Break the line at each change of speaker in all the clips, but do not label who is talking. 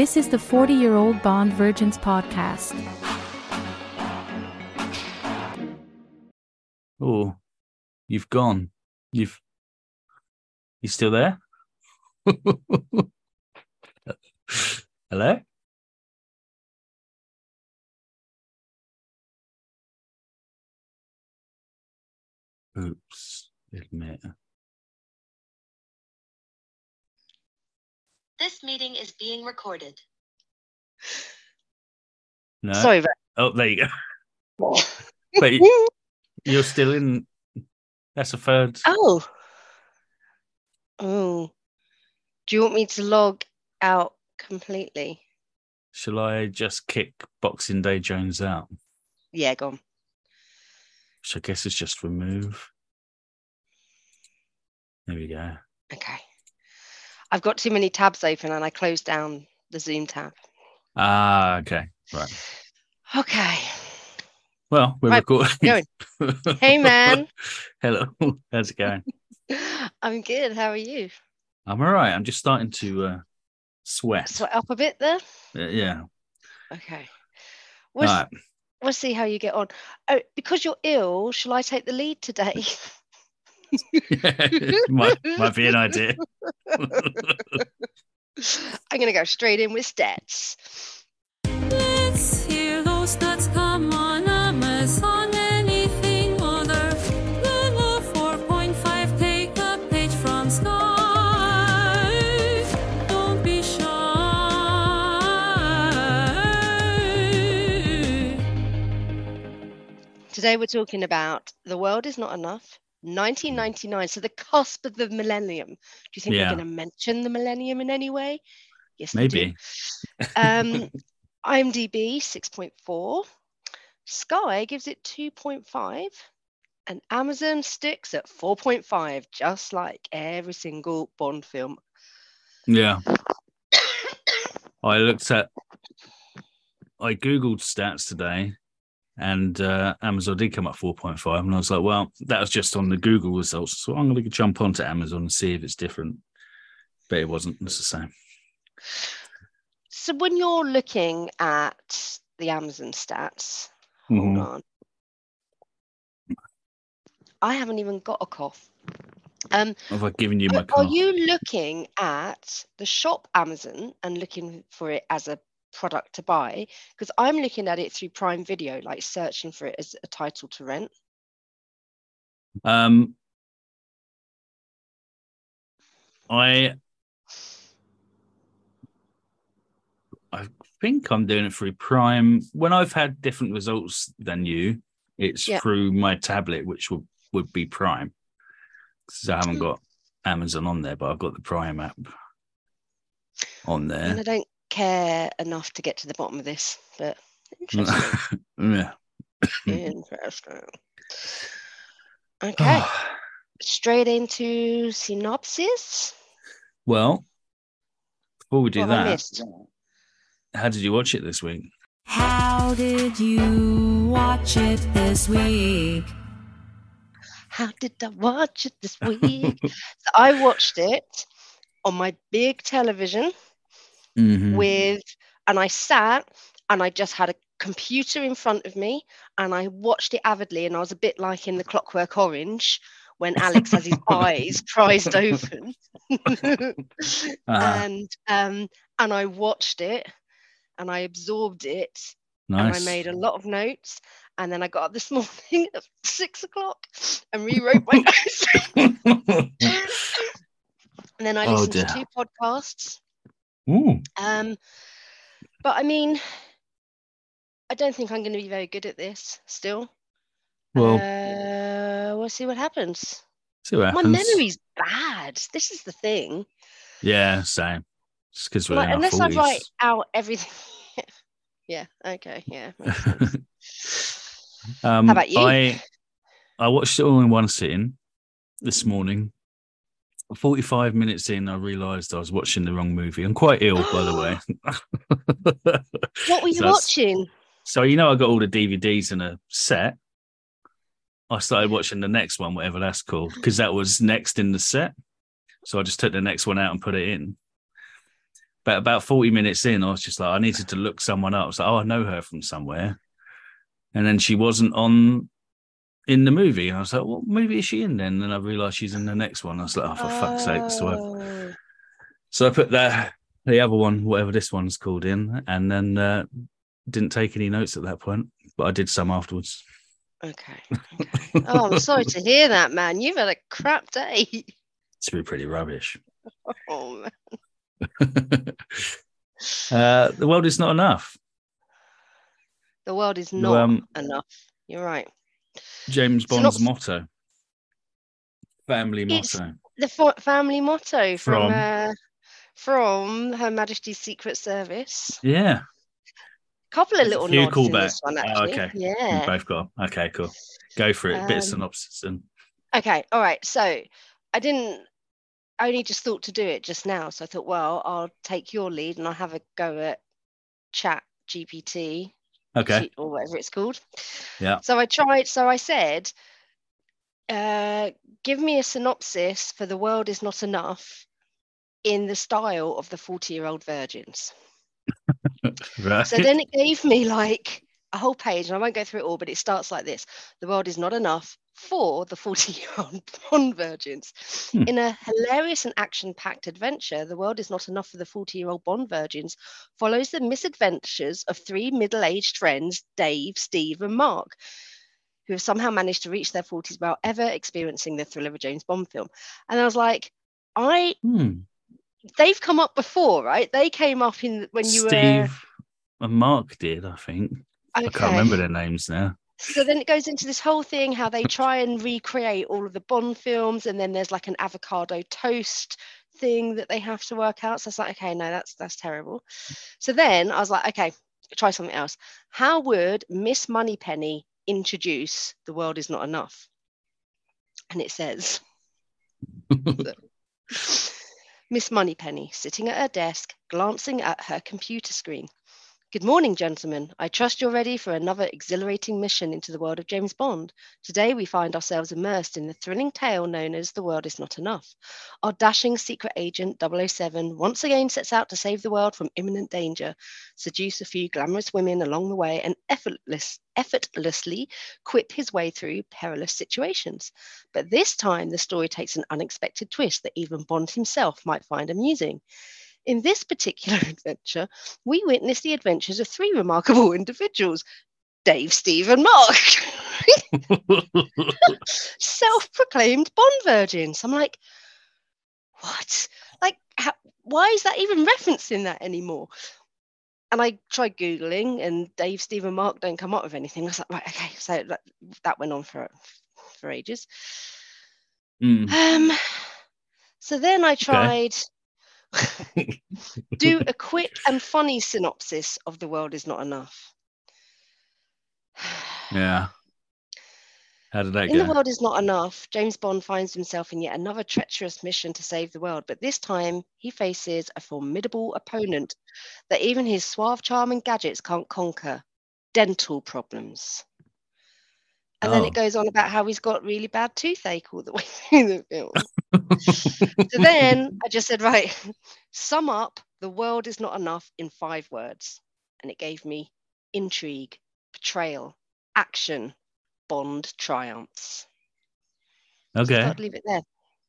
This is the 40 year old Bond Virgins podcast.
Oh, you've gone. You've. You still there? Hello? Oops. Admit.
This meeting is being recorded.
No.
Sorry, Ver-
Oh, there you go. But you're still in. That's a third.
oh. Oh. Do you want me to log out completely?
Shall I just kick Boxing Day Jones out?
Yeah, go on.
Which I guess is just remove. There we go.
Okay. I've got too many tabs open and I closed down the Zoom tab.
Ah, okay. Right.
Okay.
Well, we're
Right,
recording.
going. Hey, man.
Hello. How's it going?
I'm good. How are you?
I'm all right. I'm just starting to uh, sweat.
Sweat up a bit there?
Uh, yeah.
Okay. We'll,
right.
we'll see how you get on. Oh, because you're ill, shall I take the lead today?
might, might be an idea.
I'm going to go straight in with stats.
Let's hear those stats come on Amazon. Anything other than 4.5. Take a page from Sky. Don't be shy.
Today we're talking about the world is not enough. 1999, so the cusp of the millennium. Do you think
Yeah.
we're going to mention the millennium in any way? Yes.
Maybe.
Um, IMDb 6.4, Sky gives it 2.5, and Amazon sticks at 4.5, just like every single Bond film.
Yeah. I looked at, I Googled stats today and uh, Amazon did come up 4.5. And I was like, well, that was just on the Google results. So I'm going to jump onto Amazon and see if it's different. But it wasn't. It's the same.
So when you're looking at the Amazon stats, hold
Mhm.
on. I haven't even got a cough. Um,
Have I given you my
Are, are you looking at the shop Amazon and looking for it as a product to buy? Because I'm looking at it through Prime Video, like searching for it as a title to rent.
Um, I I think I'm doing it through Prime. When I've had different results than you, it's
Yeah.
through my tablet, which would would be Prime. Because I haven't
Hmm.
got Amazon on there, but I've got the Prime app on there.
And I don't care enough to get to the bottom of this, but interesting.
yeah.
interesting. Okay, ah. straight into synopsis.
well, before we do
What
that, how did you watch it this week?
How did you watch it this week?
How did I watch it this week? so I watched it on my big television.
Mhm.
with and I sat and I just had a computer in front of me and I watched it avidly and I was a bit like in the clockwork orange when Alex has his eyes prized open
Uh-huh.
and um and I watched it and I absorbed it
nice.
and I made a lot of notes and then I got up this morning at six o'clock and rewrote my notes and then I
Oh,
listened to two podcasts Um, but I mean, I don't think I'm going to be very good at this still.
Well,
uh, we'll see what happens.
see what
My memory's bad. This is the thing.
Yeah, same. Just because we're
Like, unless I write out everything. yeah. Okay. Yeah.
um,
How about you?
I I watched it all in one sitting this morning. 45 minutes in, I realised I was watching the wrong movie. I'm quite ill, by the way.
what were you
So
watching?
So you know, I got all the DVDs in a set. I started watching the next one, whatever that's called, because that was next in the set. So I just took the next one out and put it in. But about 40 minutes in, I was just like, I needed to look someone up. I was like, oh, I know her from somewhere. And then she wasn't on in the movie. And I was like, what movie is she in then? And then I realized she's in the next one. I was like, oh, for fuck's sake. So I,
Oh.
so I put that, the other one, whatever this one's called in, and then uh, didn't take any notes at that point, but I did some afterwards.
Okay. okay. Oh, I'm sorry to hear that, man. You've had a crap day.
It's been pretty rubbish.
Oh, man.
uh, the world is not enough.
The world is not
um,
enough. You're right.
James Bond's
not-
motto, family
It's-
motto.
The fo- family motto from
From?
uh, from Her Majesty's Secret Service.
Yeah, A
couple of little
few
nods in this one,
Oh,
actually.
okay. we
Yeah.
both got. Okay, cool. Go for it. Bit of
Um,
synopsis and
Okay. All right. So I didn't. I only just thought to do it just now. So I thought, well, I'll take your lead and I'll have a go at Chat GPT
okay.
Or whatever it's called.
Yeah.
So I tried. So I said, uh, give me a synopsis for "The World Is Not Enough" in the style of the forty-year-old virgins.
Right.
So then it gave me like a whole page, and I won't go through it all, but it starts like this The world is not enough for the 40 year old Bond virgins.
Hmm.
In a hilarious and action packed adventure, The World Is Not Enough for the 40 year old Bond virgins follows the misadventures of three middle aged friends, Dave, Steve, and Mark. Who have somehow managed to reach their 40s without ever experiencing the thrill of a James Bond film. And I was like, I
Hmm.
they've come up before, right? They came up in when you were
Steve and Mark did, I think. I can't remember their names now.
So then it goes into this whole thing how they try and recreate all of the Bond films, and then there's like an avocado toast thing that they have to work out. So it's like, okay, no, that's that's terrible. So then I was like, okay, try something else. How would Miss Moneypenny introduce "The World Is Not Enough"? And it says, Miss Moneypenny sitting at her desk, glancing at her computer screen. Good morning, gentlemen. I trust you're ready for another exhilarating mission into the world of James Bond. Today, we find ourselves immersed in the thrilling tale known as The World Is Not Enough. Our dashing secret agent 007 once again sets out to save the world from imminent danger, seduce a few glamorous women along the way, and effortless, effortlessly quip his way through perilous situations. But this time, the story takes an unexpected twist that even Bond himself might find amusing. In this particular adventure, we witness the adventures of three remarkable individuals Dave, Steve, and Mark, self proclaimed Bond virgins. I'm like, what? Like, how, why is that even referencing that anymore? And I tried Googling, and Dave, Steve, and Mark don't come up with anything. I was like, right, okay. So that, that went on for, for ages.
Hmm.
Um, so then I tried do a quick and funny synopsis of the world is not enough.
Yeah. How did that
In the world is not enough, James Bond finds himself in yet another treacherous mission to save the world, but this time he faces a formidable opponent that even his suave charm and gadgets can't conquer dental problems. And then
Oh.
it goes on about how he's got really bad toothache all the way through the film. So then I just said, right, sum up the world is not enough in five words. And it gave me intrigue, betrayal, action, Bond triumphs.
Okay.
thought I'd leave it there.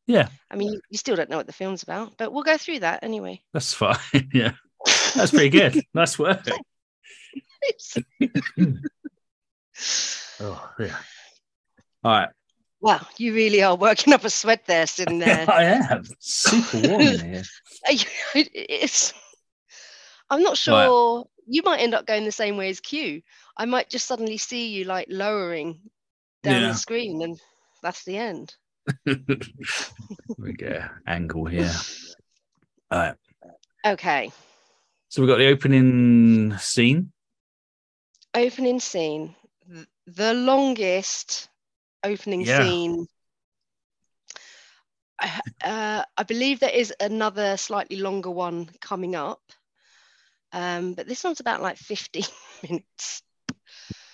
Yeah,
I mean, you, you still don't know what the film's about, but we'll go through that anyway.
that's fine. yeah. That's pretty good. Nice work. Oh, yeah. All right.
wow, you really are working up a sweat there, sitting uh, there.
I am super warm in here.
it's, I'm not sure. You might end up going the same way as Q. I might just suddenly see you like lowering down
Yeah.
the screen, and that's the end.
we get an angle here. All right.
Okay.
So we've got the opening scene.
Opening scene. Th- The longest opening
Yeah.
scene. I- Uh, I believe there is another slightly longer one coming up. Um, but this one's about like 15 minutes.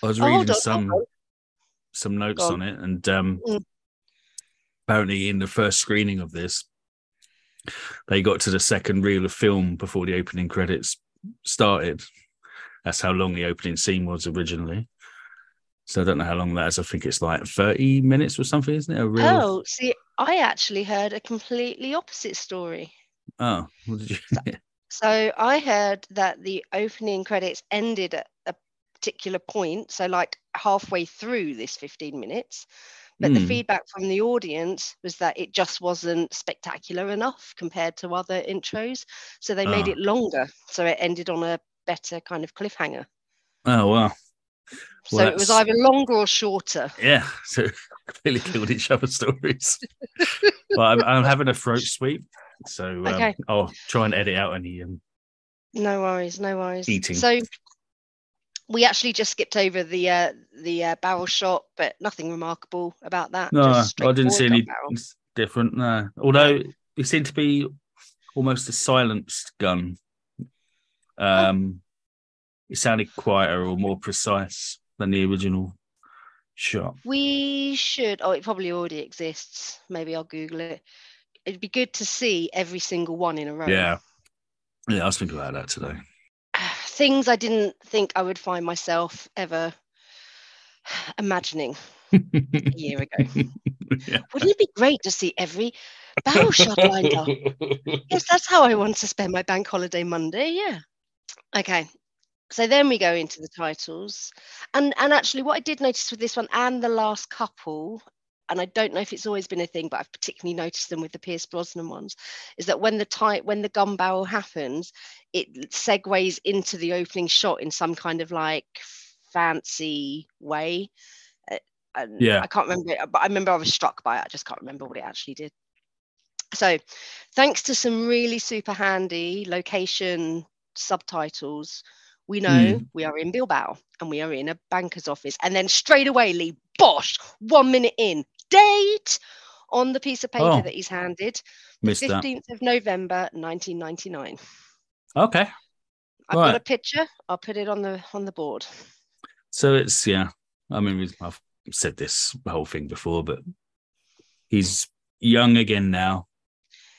I was
Oh,
reading
on, hold
some
on.
some notes
Go
on it, and um,
Mm.
apparently in the first screening of this, they got to the second reel of film before the opening credits started. That's how long the opening scene was originally. So I don't know how long that is. I think it's like 30 minutes or something, isn't it? A reel of-
Oh, see, I actually heard a completely opposite story.
oh, what did you?
So I heard that the opening credits ended at a particular point, so like halfway through this 15 minutes. But the
Hmm.
feedback from the audience was that it just wasn't spectacular enough compared to other intros. So they made
Ah.
it longer. So it ended on a better kind of cliffhanger.
oh, wow.
So
Well,
it was either longer or shorter.
Yeah. So completely killed each other's stories. well, I'm, I'm having a throat sweep. So um,
Okay.
I'll try and edit out any. Um,
No worries, no worries.
Eating.
So we actually just skipped over the uh, the uh, barrel shot, but nothing remarkable about that.
no,
just
I didn't see any
gun barrel.
different. No. Although it seemed to be almost a silenced gun. Um, it sounded quieter or more precise than the original shot.
We should. Oh, it probably already exists. Maybe I'll Google it. It'd be good to see every single one in a row.
Yeah. Yeah, I was thinking about that today.
Things I didn't think I would find myself ever imagining a year ago.
Yeah.
Wouldn't it be great to see every barrel shot lined up? Yes, that's how I want to spend my bank holiday Monday. Yeah. Okay. So then we go into the titles. And and actually what I did notice with this one and the last couple, and I don't know if it's always been a thing, but I've particularly noticed them with the Pierce Brosnan ones, is that when the tight when the gun barrel happens, it segues into the opening shot in some kind of like fancy way. Uh, and
Yeah.
I can't remember it, but I remember I was struck by it. I just can't remember what it actually did. So, thanks to some really super handy location subtitles, we know hmm. we are in Bilbao and we are in a banker's office. And then straight away, Lee, bosh, one minute in, date on the piece of paper
Oh.
that he's handed,
that.
15th of November, 1999.
Okay.
I've got a picture. I'll put it on the on the board.
So it's yeah. I mean, I've said this whole thing before, but he's young again now,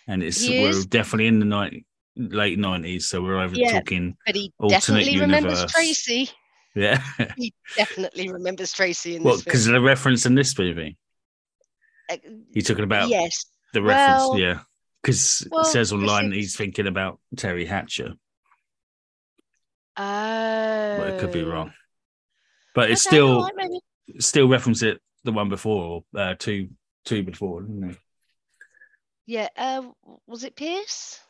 and it's we're definitely in the night, late nineties. So we're over
Yeah.
talking,
But he definitely remembers. Tracy.
yeah.
He definitely remembers Tracy in this
Because of the reference in this movie,
Uh,
you're talking about
yes.
the reference,
well-
yeah. Because
well,
it says online he's thinking about Teri Hatcher,
Oh.
but it could be wrong. But it's still
maybe.
still reference it the one before, or uh, two two before, isn't it?
Yeah. Uh, was it Pierce?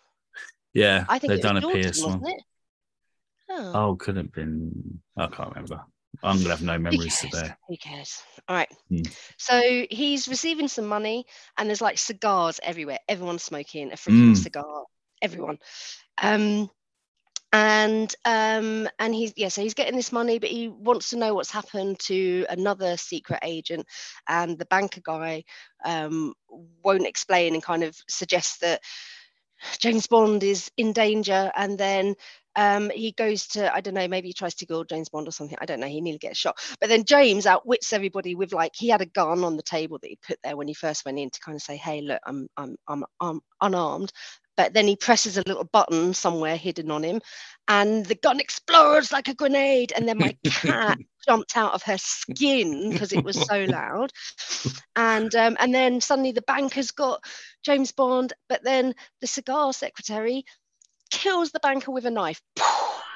Yeah,
I think
they've done a Pierce one.
Oh.
Oh, could have been. I can't remember. I'm gonna have no memories
cares?
today.
Who cares? All right.
Hmm.
So he's receiving some money, and there's like cigars everywhere. Everyone's smoking a freaking
Mm.
cigar. Everyone. Um, and um, and he's yeah. So he's getting this money, but he wants to know what's happened to another secret agent, and the banker guy um, won't explain and kind of suggests that James Bond is in danger, and then um, he goes to I don't know, maybe he tries to kill James Bond or something. I don't know. He nearly gets shot, but then James outwits everybody with like he had a gun on the table that he put there when he first went in to kind of say, "Hey, look, I'm I'm I'm, I'm unarmed." But then he presses a little button somewhere hidden on him, and the gun explodes like a grenade. And then my cat jumped out of her skin because it was so loud. And um, and then suddenly the banker's got James Bond, but then the cigar secretary kills the banker with a knife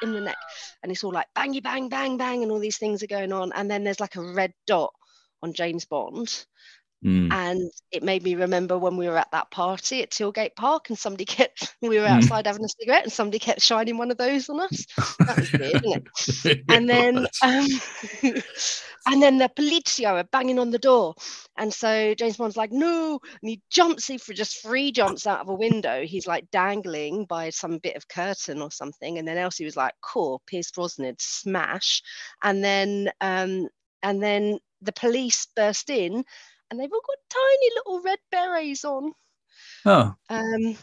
in the neck. And it's all like bangy bang bang bang, and all these things are going on. And then there's like a red dot on James Bond.
Mm.
And it made me remember when we were at that party at Tilgate Park and somebody kept we were
Mm.
outside having a cigarette and somebody kept shining one of those on us. That was weird, isn't it? and then um, and then the polizia are banging on the door and so james bond's like no and he jumps he for just free jumps out of a window he's like dangling by some bit of curtain or something and then elsie was like cool pierce brosnan smash and then um and then the police burst in and they've all got tiny little red berets on
oh,
um,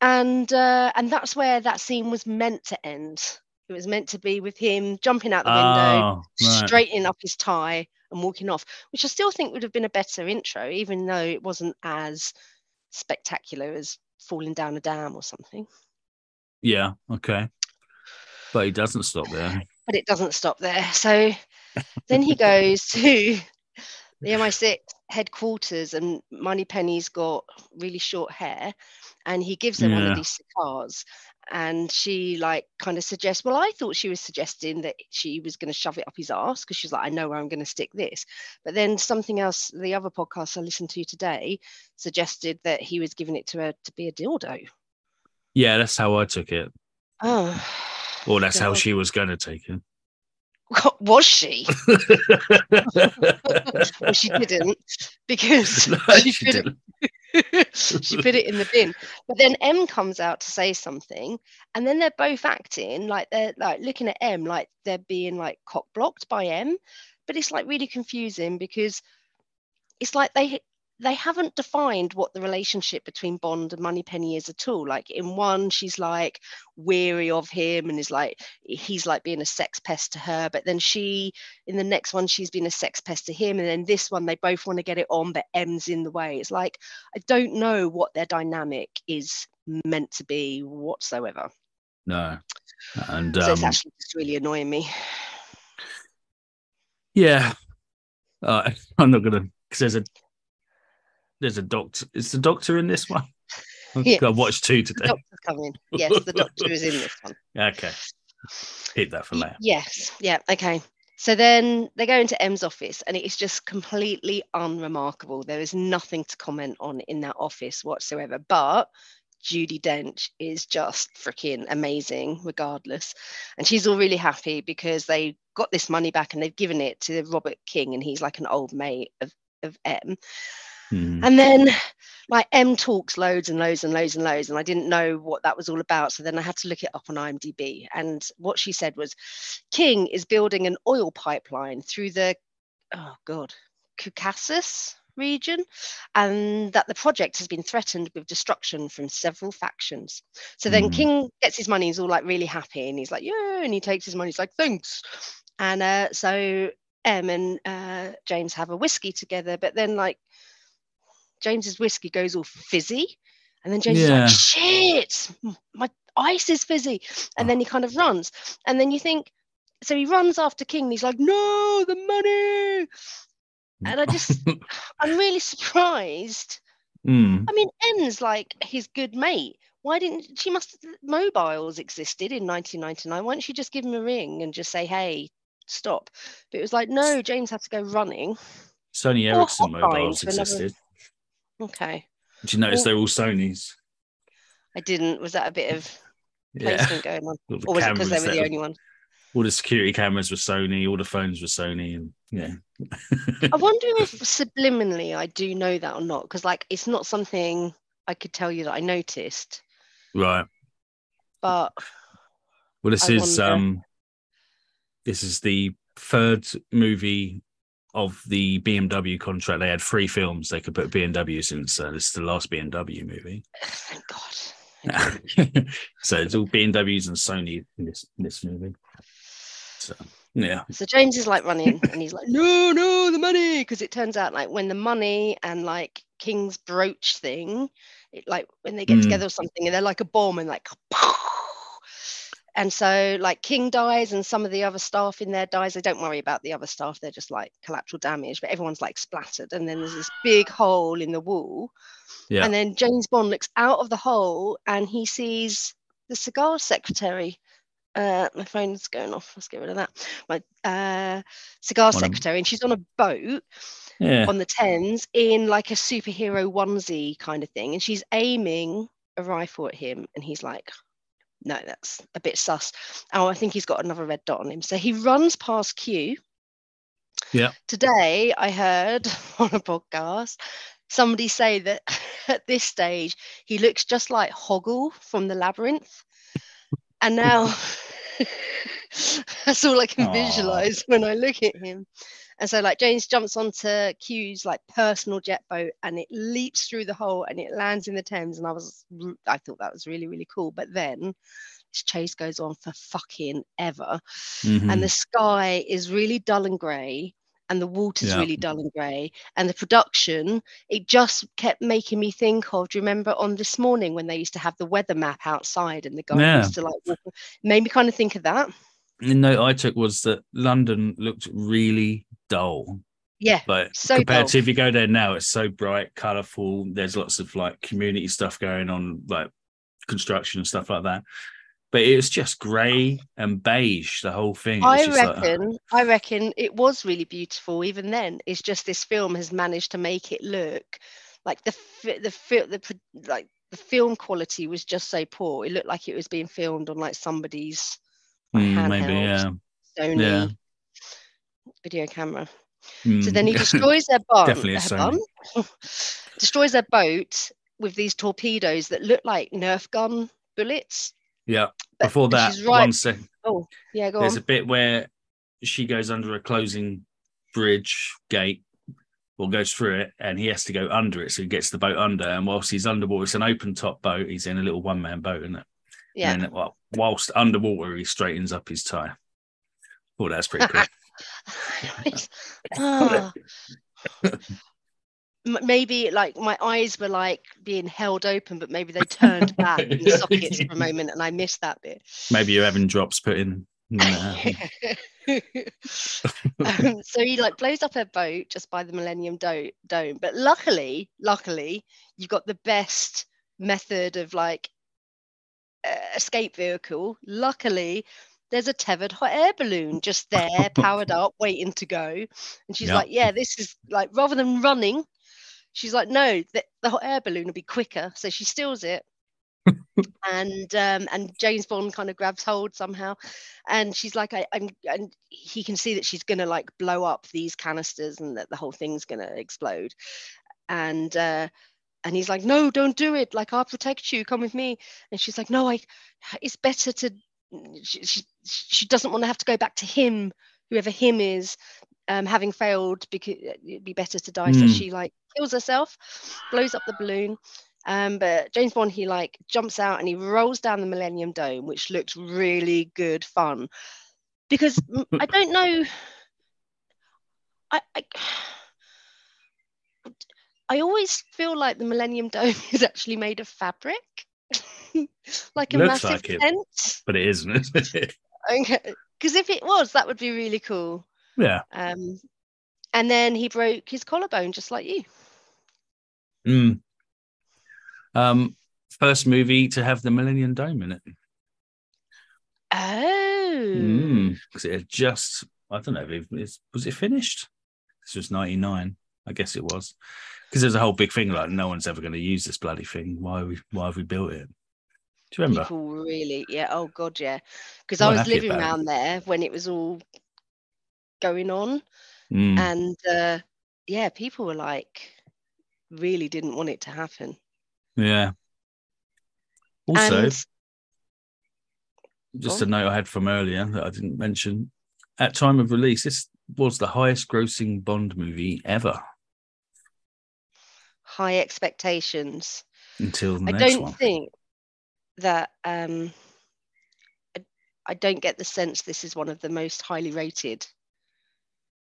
and uh, and that's where that scene was meant to end. It was meant to be with him jumping out the window,
oh, right.
straightening up his tie, and walking off, which I still think would have been a better intro, even though it wasn't as spectacular as falling down a dam or something.
Yeah. Okay. But he doesn't stop there.
But it doesn't stop there. So then he goes to the MI6 headquarters, and Moneypenny's got really short hair, and he gives her one of these cigars. And she like kind of suggests, well, I thought she was suggesting that she was going to shove it up his ass because she's like, I know where I'm going to stick this. But then something else, the other podcast I listened to today suggested that he was giving it to her to be a dildo.
Yeah, that's how I took it.
Oh,
Or that's how she was going to take it.
Was she? well, she didn't because
No,
she,
she
put it, she put it in the bin. But then M comes out to say something, and then they're both acting like they're like looking at M like they're being like cock blocked by M. But it's like really confusing because it's like they they haven't defined what the relationship between Bond and Moneypenny is at all. Like in one, she's like weary of him and is like he's like being a sex pest to her. But then she, in the next one, she's been a sex pest to him. And then this one, they both want to get it on, but M's in the way. It's like I don't know what their dynamic is meant to be whatsoever.
no. And
so it's
um,
actually just really annoying me.
yeah, uh, I'm not gonna because there's a there's a doctor. Is the doctor in this one?
Yes.
I watched two
The
today.
doctor's coming. Yes, the doctor is in this one.
Okay, hit that for later.
Yes. Yeah. Okay. So then they go into M's office, and it is just completely unremarkable. There is nothing to comment on in that office whatsoever. But Judi Dench is just freaking amazing, regardless. And she's all really happy because they got this money back and they've given it to Robert King, and he's like an old mate of, of M.
Mhm.
And then like M talks loads and loads and loads and loads, and I didn't know what that was all about. So then I had to look it up on IMDb. And what she said was King is building an oil pipeline through the oh god, Caucasus region, and that the project has been threatened with destruction from several factions. So then
Mhm.
King gets his money, he's all like really happy, and he's like, Yeah, and he takes his money, he's like, Thanks. And uh, so M and uh, James have a whiskey together, but then like James's whiskey goes all fizzy, and then James is like, "Shit, my ice is fizzy," and then he kind of runs, and then you think, so he runs after King. And he's like, "No, the money!" And I just, I'm really surprised.
Mm.
I mean, M's like his good mate. Why didn't she? Must mobiles existed in 1999? Why don't she just give him a ring and just say, "Hey, stop"? But it was like, no, James had to go running.
Sony Ericsson mobiles
to another-
existed.
Okay,
Did you notice they're all Sony's?
I didn't. Was that a bit of
Yeah.
placement going on? Or was it because they were the only one?
all the security cameras were Sony, all the phones were Sony, and yeah.
I wonder if subliminally I do know that or not, because like it's not something I could tell you that I noticed,
right.
but
Well, this
I
is
wonder.
um, this is the third movie of the BMW contract. They had three films they could put BMWs in, so this is the last BMW movie.
thank God.
so it's all BMWs and Sony in this in this movie. So yeah,
So James is like running and he's like, no, no, the money. Because it turns out like when the money and like King's brooch thing, it, like when they get
Mm.
together or something and they're like a bomb and like, and so like King dies and some of the other staff in there dies. They don't worry about the other staff. They're just like collateral damage, but everyone's like splattered. And then there's this big hole in the wall.
Yeah.
And then James Bond looks out of the hole and he sees the cigar secretary. Uh, my phone's going off. Let's get rid of that. My uh, cigar
On a-
secretary, and she's on a boat
yeah,
on the Thames in like a superhero onesie kind of thing, and she's aiming a rifle at him, and he's like, "No, that's a bit sus." Oh, I think he's got another red dot on him, so he runs past Q.
Yeah.
Today, I heard on a podcast somebody say that at this stage he looks just like Hoggle from the Labyrinth, and now that's all I can
Aw.
visualize when I look at him. And so like James jumps onto Q's like personal jet boat and it leaps through the hole and it lands in the Thames. And I was I thought that was really, really cool. But then this chase goes on for fucking ever.
Mhm.
And the sky is really dull and grey. and the water's
Yeah.
really dull and grey. And the production, it just kept making me think of. Do you remember on this morning when they used to have the weather map outside and the guy
Yeah.
used to like walk, made me kind of think of that.
The note I took was that London looked really dull.
Yeah,
But
So
compared
dull.
to if you go there now, it's so bright, colourful. There's lots of like community stuff going on, like construction and stuff like that. But it was just grey and beige, the whole thing.
I
just like-
reckon. I reckon it was really beautiful. Even then, it's just this film has managed to make it look like the fi- the the like the film quality was just so poor. It looked like it was being filmed on like somebody's
Mm, maybe, yeah.
Sony
Yeah.
Video camera. So
Mm.
then he destroys their bun,
Definitely
their bun destroys their boat with these torpedoes that look like Nerf gun bullets.
yeah.
But-
Before that,
right.
one second.
Oh, yeah, go
There's
on.
a bit where she goes under a closing bridge gate or goes through it and he has to go under it. So he gets the boat under. And whilst he's underwater, it's an open top boat. He's in a little one man boat, isn't it?
yeah.
And then, well, whilst underwater, he straightens up his tie. Oh, that's pretty cool.
Ah. Maybe like my eyes were like being held open, but maybe they turned back in the sockets for a moment, and I missed that bit.
Maybe you're having drops put in. Nah.
um, so he like blows up her boat just by the Millennium Do- Dome. But luckily, luckily, you've got the best method of like uh, escape vehicle. Luckily, there's a tethered hot air balloon just there, powered up, waiting to go. And she's
Yeah.
like, "Yeah, this is like rather than running." She's like, no, the, the hot air balloon will be quicker. So she steals it. and um, and James Bond kind of grabs hold somehow, and she's like, I, I'm, and he can see that she's gonna like blow up these canisters and that the whole thing's gonna explode, and uh, and he's like, no, don't do it. Like I'll protect you. Come with me. And she's like, no, I, it's better to. She she, she doesn't want to have to go back to him, whoever him is, um, having failed because it'd be better to die. So
Mm.
she like kills herself, blows up the balloon. Um, but James Bond, he like jumps out and he rolls down the Millennium Dome, which looked really good fun. Because mm, I don't know, I, I I always feel like the Millennium Dome is actually made of fabric, like a
Looks
massive
like it.
tent.
But it isn't.
Because if it was, that would be really cool.
yeah.
Um, and then he broke his collarbone, just like you.
Mm. Um, first movie to have the Millennium Dome in it.
Oh,
Because it had just, I don't know, if it, was it finished? This was 99. I guess it was. Because there's a whole big thing like, no one's ever going to use this bloody thing. Why, we, why have we built it? Do you remember?
people really, yeah. Oh God, yeah. Because I was living
about it.
around there when it was all going on,
Mm.
and uh, yeah, people were like, really didn't want it to happen.
Yeah. Also,
and
just
Go
a note I had from earlier that I didn't mention. At time of release, this was the highest grossing Bond movie ever
high expectations.
until the
I
next
don't
one.
think that um, I, I don't get the sense this is one of the most highly rated.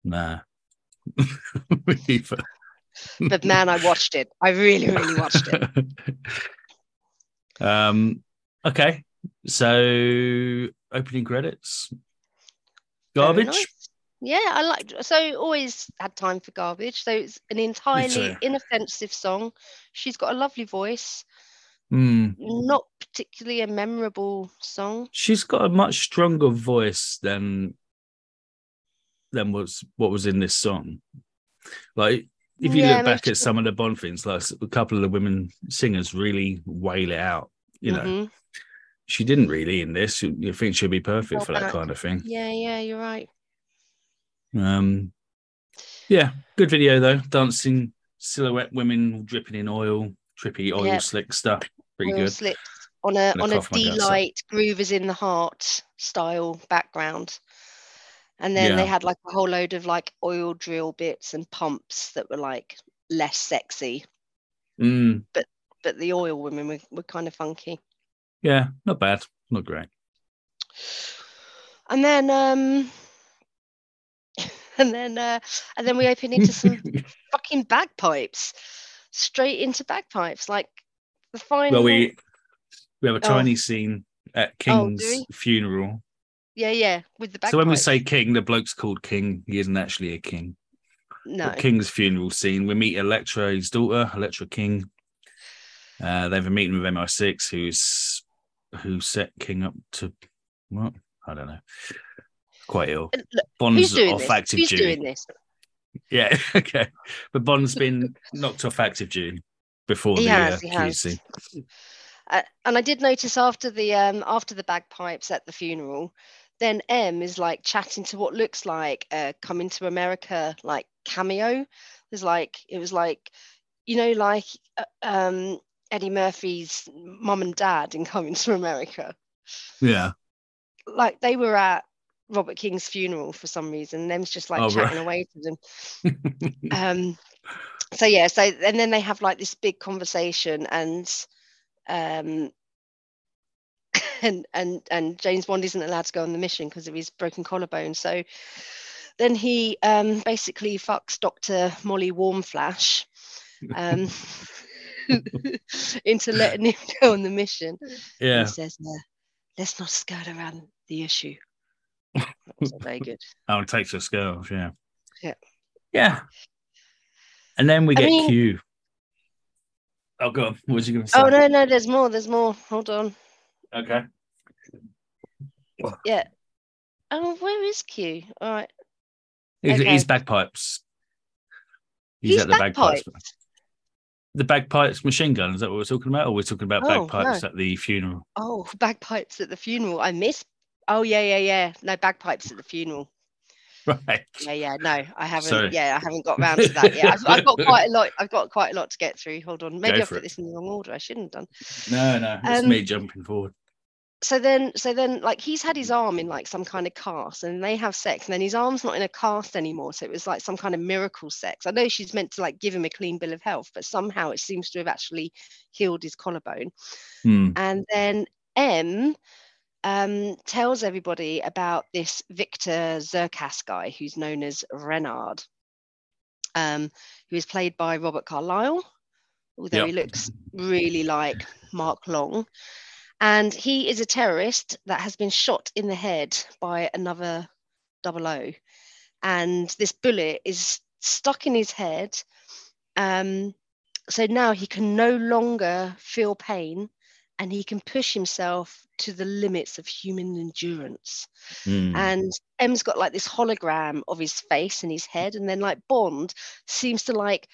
Nah.
But man, I watched it. I really, really watched it.
um. Okay. So opening credits. Garbage.
nice. Yeah, I like so always had time for garbage. So it's an entirely inoffensive song. She's got a lovely voice,
Hmm.
not particularly a memorable song.
She's got a much stronger voice than than was what was in this song. Like if you
Yeah,
look back at some of the Bond things, like a couple of the women singers really wail it out. You know,
Mhm.
she didn't really in this. You, you think she'd be perfect
Well
for that kind of thing.
Yeah, yeah, you're right.
Um, yeah, good video though. Dancing silhouette women dripping in oil, trippy oil
Yep.
slick stuff. Pretty good.
slips on a on a
cough my
Deee-Lite groove is in the heart style background. And then they had like a whole load of like oil drill bits and pumps that were like less sexy,
Mm,
but the oil women were, were kind of funky.
yeah, not bad, not great.
And then um and then uh, and then we open into some fucking bagpipes, straight into bagpipes, like the final.
well, we we have a
Oh.
Scene at
Oh,
King's
we?
funeral.
yeah, yeah, with the bagpipes.
So when we say king, the bloke's called king. He isn't actually a king.
no,
At King's funeral scene, we meet Elektra, his daughter, Elektra King. Uh, they have a meeting with MI6, who's who set King up to what? I don't know. Quite ill.
Look,
Bond's off
this?
active
Who's
duty.
doing this?
Yeah, okay. But Bond's been knocked off active duty before
He
the
has,
uh,
he has. Uh, and I did notice after the um after the bagpipes at the funeral, then M is like chatting to what looks like a coming to America like cameo. There's like it was like, you know, like uh, um Eddie Murphy's mum and dad in Coming to America.
Yeah.
Like they were at Robert King's funeral for some reason. And M's just like
Oh, right.
chatting away to them. um so yeah so and then they have like this big conversation and um and and and james bond isn't allowed to go on the mission because of his broken collarbone so then he um basically fucks dr molly warmflash um into letting him go on the mission
yeah.
he says uh, let's not skirt around the issue that was very good
Oh, it takes a skills, yeah.
Yeah.
Yeah. And then we
I
get
mean-
Q. Oh, go on. What was you going to oh, say?
oh no no there's more there's more hold on
Okay.
Yeah. Oh, where is Q? All right.
He's,
Okay.
he's bagpipes. He's,
He's
at the bagpipes.
bagpipes.
The bagpipes machine gun. Is that what we're talking about? Or we're talking about
Oh,
bagpipes at the funeral?
Oh, bagpipes at the funeral. I miss. Oh yeah, yeah, yeah. No bagpipes at the funeral.
Right.
Yeah, yeah. No, I haven't. Yeah, I haven't got round to that yet. I've, I've got quite a lot. I've got quite a lot to get through. Hold on. Maybe
Go
I've put
it.
this in the wrong order. I shouldn't have done.
No, no. It's
Um,
me jumping forward.
So then, so then, like he's had his arm in like some kind of cast, and they have sex, and then his arm's not in a cast anymore. So it was like some kind of miracle sex. I know she's meant to like give him a clean bill of health, but somehow it seems to have actually healed his collarbone.
Hmm.
And then M um, tells everybody about this Victor Zokas guy who's known as Renard, um, who is played by Robert Carlyle, although he looks really like Mark Long. And he is a terrorist that has been shot in the head by another double O. And this bullet is stuck in his head. Um, so now he can no longer feel pain and he can push himself to the limits of human endurance.
Hmm.
And M's got like this hologram of his face and his head, and then like Bond seems to like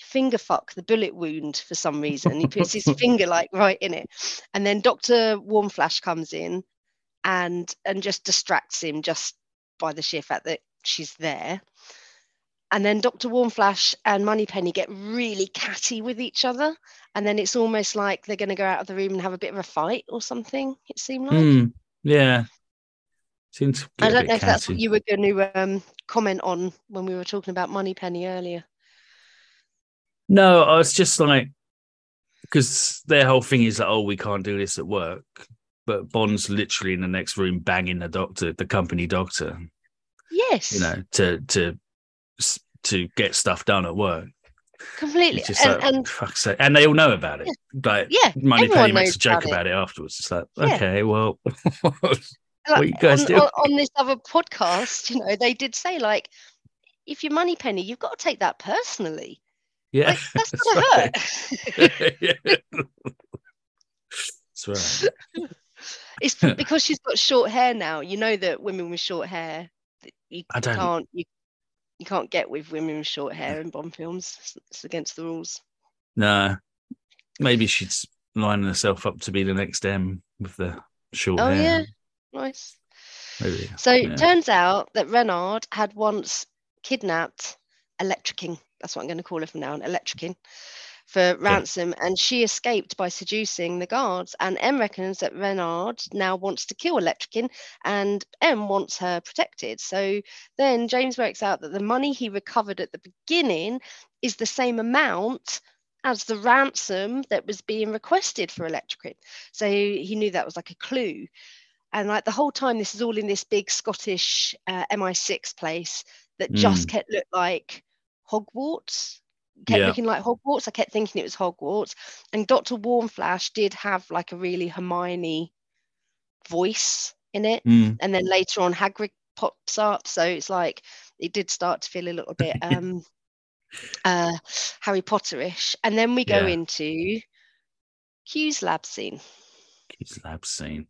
finger fuck the bullet wound for some reason. He puts his finger like right in it, and then Doctor Warmflash comes in and and just distracts him just by the sheer fact that she's there. And then Dr. Warmflash and Moneypenny get really catty with each other. And then it's almost like they're going to go out of the room and have a bit of a fight or something, it seemed like.
Hmm. Yeah. Seems
I don't know if that's what you were going to um, comment on when we were talking about Moneypenny earlier.
No, I was just like, because their whole thing is like, oh, we can't do this at work. But Bond's literally in the next room banging the doctor, the company doctor,
Yes,
you know, to to to get stuff done at work.
completely.
It's just
And,
like,
and
fuck's sake. And they all know about it. Like,
yeah,
Moneypenny makes a joke
about
about
it.
it, afterwards. It's like,
Yeah.
okay, well, what
like,
you guys
on,
do?
on, this other podcast, you know, they did say like, if you're Moneypenny, you've got to take that personally.
yeah,
Like that's
that's
gonna
right.
hurt.
Yeah. That's right.
it's because she's got short hair now. You know that women with short hair, you,
I don't-
can't you, you can't get with women with short hair in Bond films. It's, against the rules.
No, maybe she's lining herself up to be the next M with the short
Oh
hair.
yeah, nice.
Maybe.
So
yeah.
it turns out that Renard had once kidnapped Electriking. That's what I'm going to call her from now on, Electriking, for ransom, and she escaped by seducing the guards. And M reckons that Renard now wants to kill Electriking, and M wants her protected. So then James works out that the money he recovered at the beginning is the same amount as the ransom that was being requested for Electriking. So he knew that was like a clue and like the whole time this is all in this big scottish uh, mi6 place that
Mm.
just kept look like Hogwarts. Kept
Yeah.
looking like Hogwarts. I kept thinking it was Hogwarts. And Dr. Warmflash did have like a really Hermione voice in it.
Mm.
And then later on Hagrid pops up. So it's like it did start to feel a little bit um uh Harry Potterish. And then we go
Yeah.
into Q's lab scene.
Kids lab scene.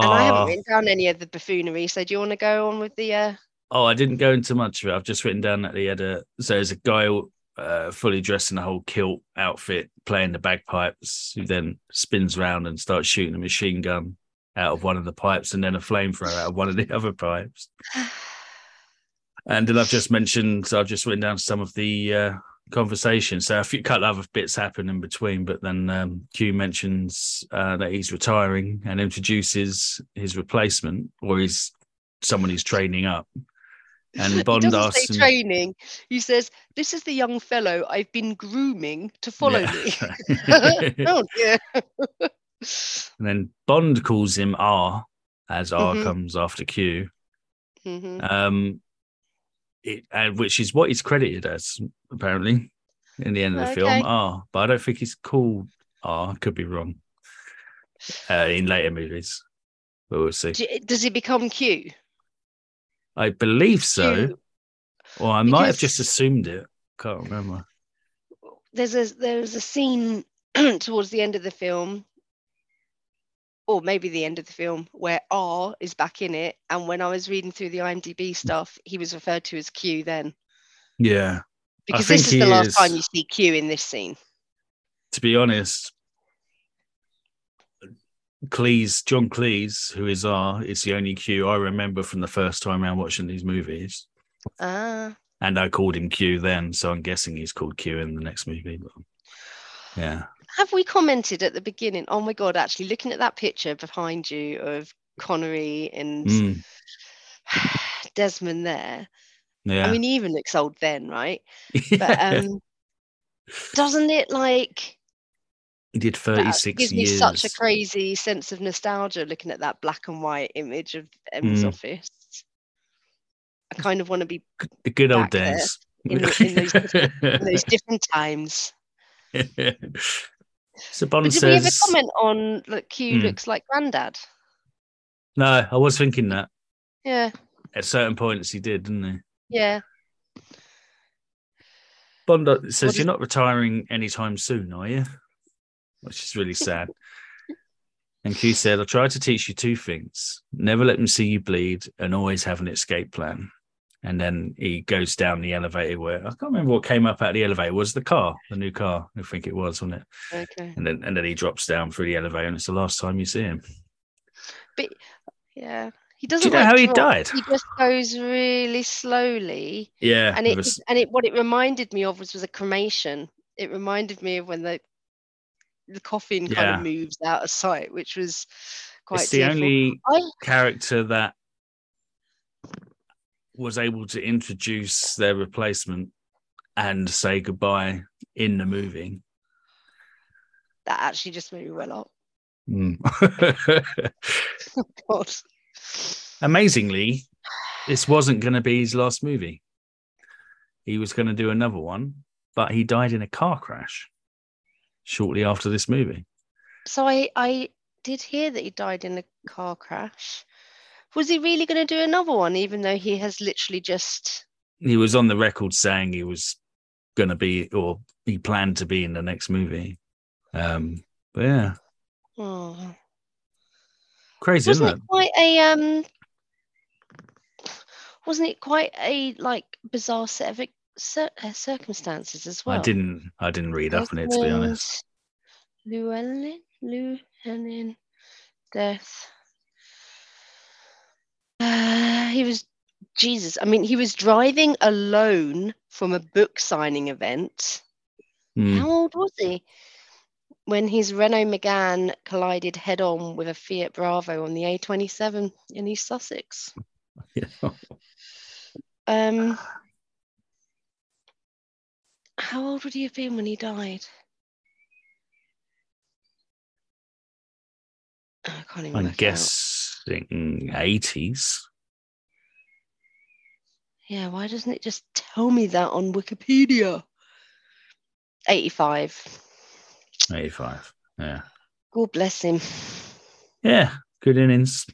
And I haven't
Oh,
written down any of the buffoonery. So do you want to go on with the uh
oh, I didn't go into much of it. I've just written down that he had a so there's a guy uh, fully dressed in a whole kilt outfit playing the bagpipes, who then spins around and starts shooting a machine gun out of one of the pipes and then a flamethrower out of one of the other pipes. And then I've just mentioned, so I've just written down some of the uh, conversation. So a few couple other bits happen in between, but then um, Q mentions uh, that he's retiring and introduces his replacement, or he's someone he's training up. And Bond
he doesn't
asks
say training. He says, "This is the young fellow I've been grooming to follow
Yeah.
me." oh dear.
and then Bond calls him R, as R
Mhm.
comes after Q.
Mhm.
Um, it, and which is what he's credited as apparently in the end of the film R, but I don't think he's called R. Could be wrong. Uh, in later movies, but we'll see.
Does he become Q?
I believe so, or I might have just assumed it. Can't remember.
There's a there's a scene towards the end of the film, or maybe the end of the film, where R is back in it. And when I was reading through the IMDb stuff, he was referred to as Q then,
Yeah,
because this is the last
is-
time you see Q in this scene.
to be honest, Cleese, John Cleese, who is our, is the only Q I remember from the first time around watching these movies.
Ah,
And I called him Q then, so I'm guessing he's called Q in the next movie. But yeah,
have we commented at the beginning? Oh my god! Actually, looking at that picture behind you of Connery and
Mm,
Desmond there.
yeah.
I mean, he even looks old then, right? But um, doesn't it like
he did
that
36
gives me such a crazy sense of nostalgia looking at that black and white image of M's
Mm.
office. I kind of want to be
the good old days.
in, the, in, those, different- in those different times.
so Bond
But did we ever
says,
comment on that Q
Hmm.
looks like Grandad?
"No, I was thinking that
Yeah,
at certain points he did, didn't he?"
yeah.
Bond uh, says,
is-
"You're not retiring anytime soon, are you?" Which is really sad. and Q said, "I tried to teach you two things: never let them see you bleed, and always have an escape plan." And then he goes down the elevator. Where I can't remember what came up out of the elevator. Was the car, the new car? I think it was, wasn't it?
Okay.
And then and then he drops down through the elevator, and it's the last time you see him.
But yeah. He doesn't.
Do you know
like
how he
drop,
died?
He just goes really slowly.
Yeah,
and it
a s-
and it what it reminded me of was, was a cremation. It reminded me of when the the coffin kind of moves out of sight, which was quite
it's the only
I,
character that was able to introduce their replacement and say goodbye in the movie.
that actually just made me well up.
Mm.
God.
Amazingly, this wasn't going to be his last movie. He was going to do another one, but he died in a car crash shortly after this movie.
So I I did hear that he died in a car crash. Was he really going to do another one, even though he has literally just?
He was on the record saying he was going to be, or he planned to be in the next movie. Um, but yeah,
Oh.
crazy,
Wasn't
isn't
it quite a um? Wasn't it quite a like bizarre set of cir- uh, circumstances as well?
I didn't. I didn't read up on it to be honest.
Llewelyn, Llewelyn, death. Uh, he was Jesus. I mean, he was driving alone from a book signing event.
Mm.
How old was he? When his Renault Megane collided head on with a Fiat Bravo on the A27 in East Sussex.
Yeah.
Um, how old would he have been when he died? I can't even.
I'm guessing eighties.
Yeah, why doesn't it just tell me that on Wikipedia? 85.
85. Yeah.
God bless him.
Yeah. Good innings.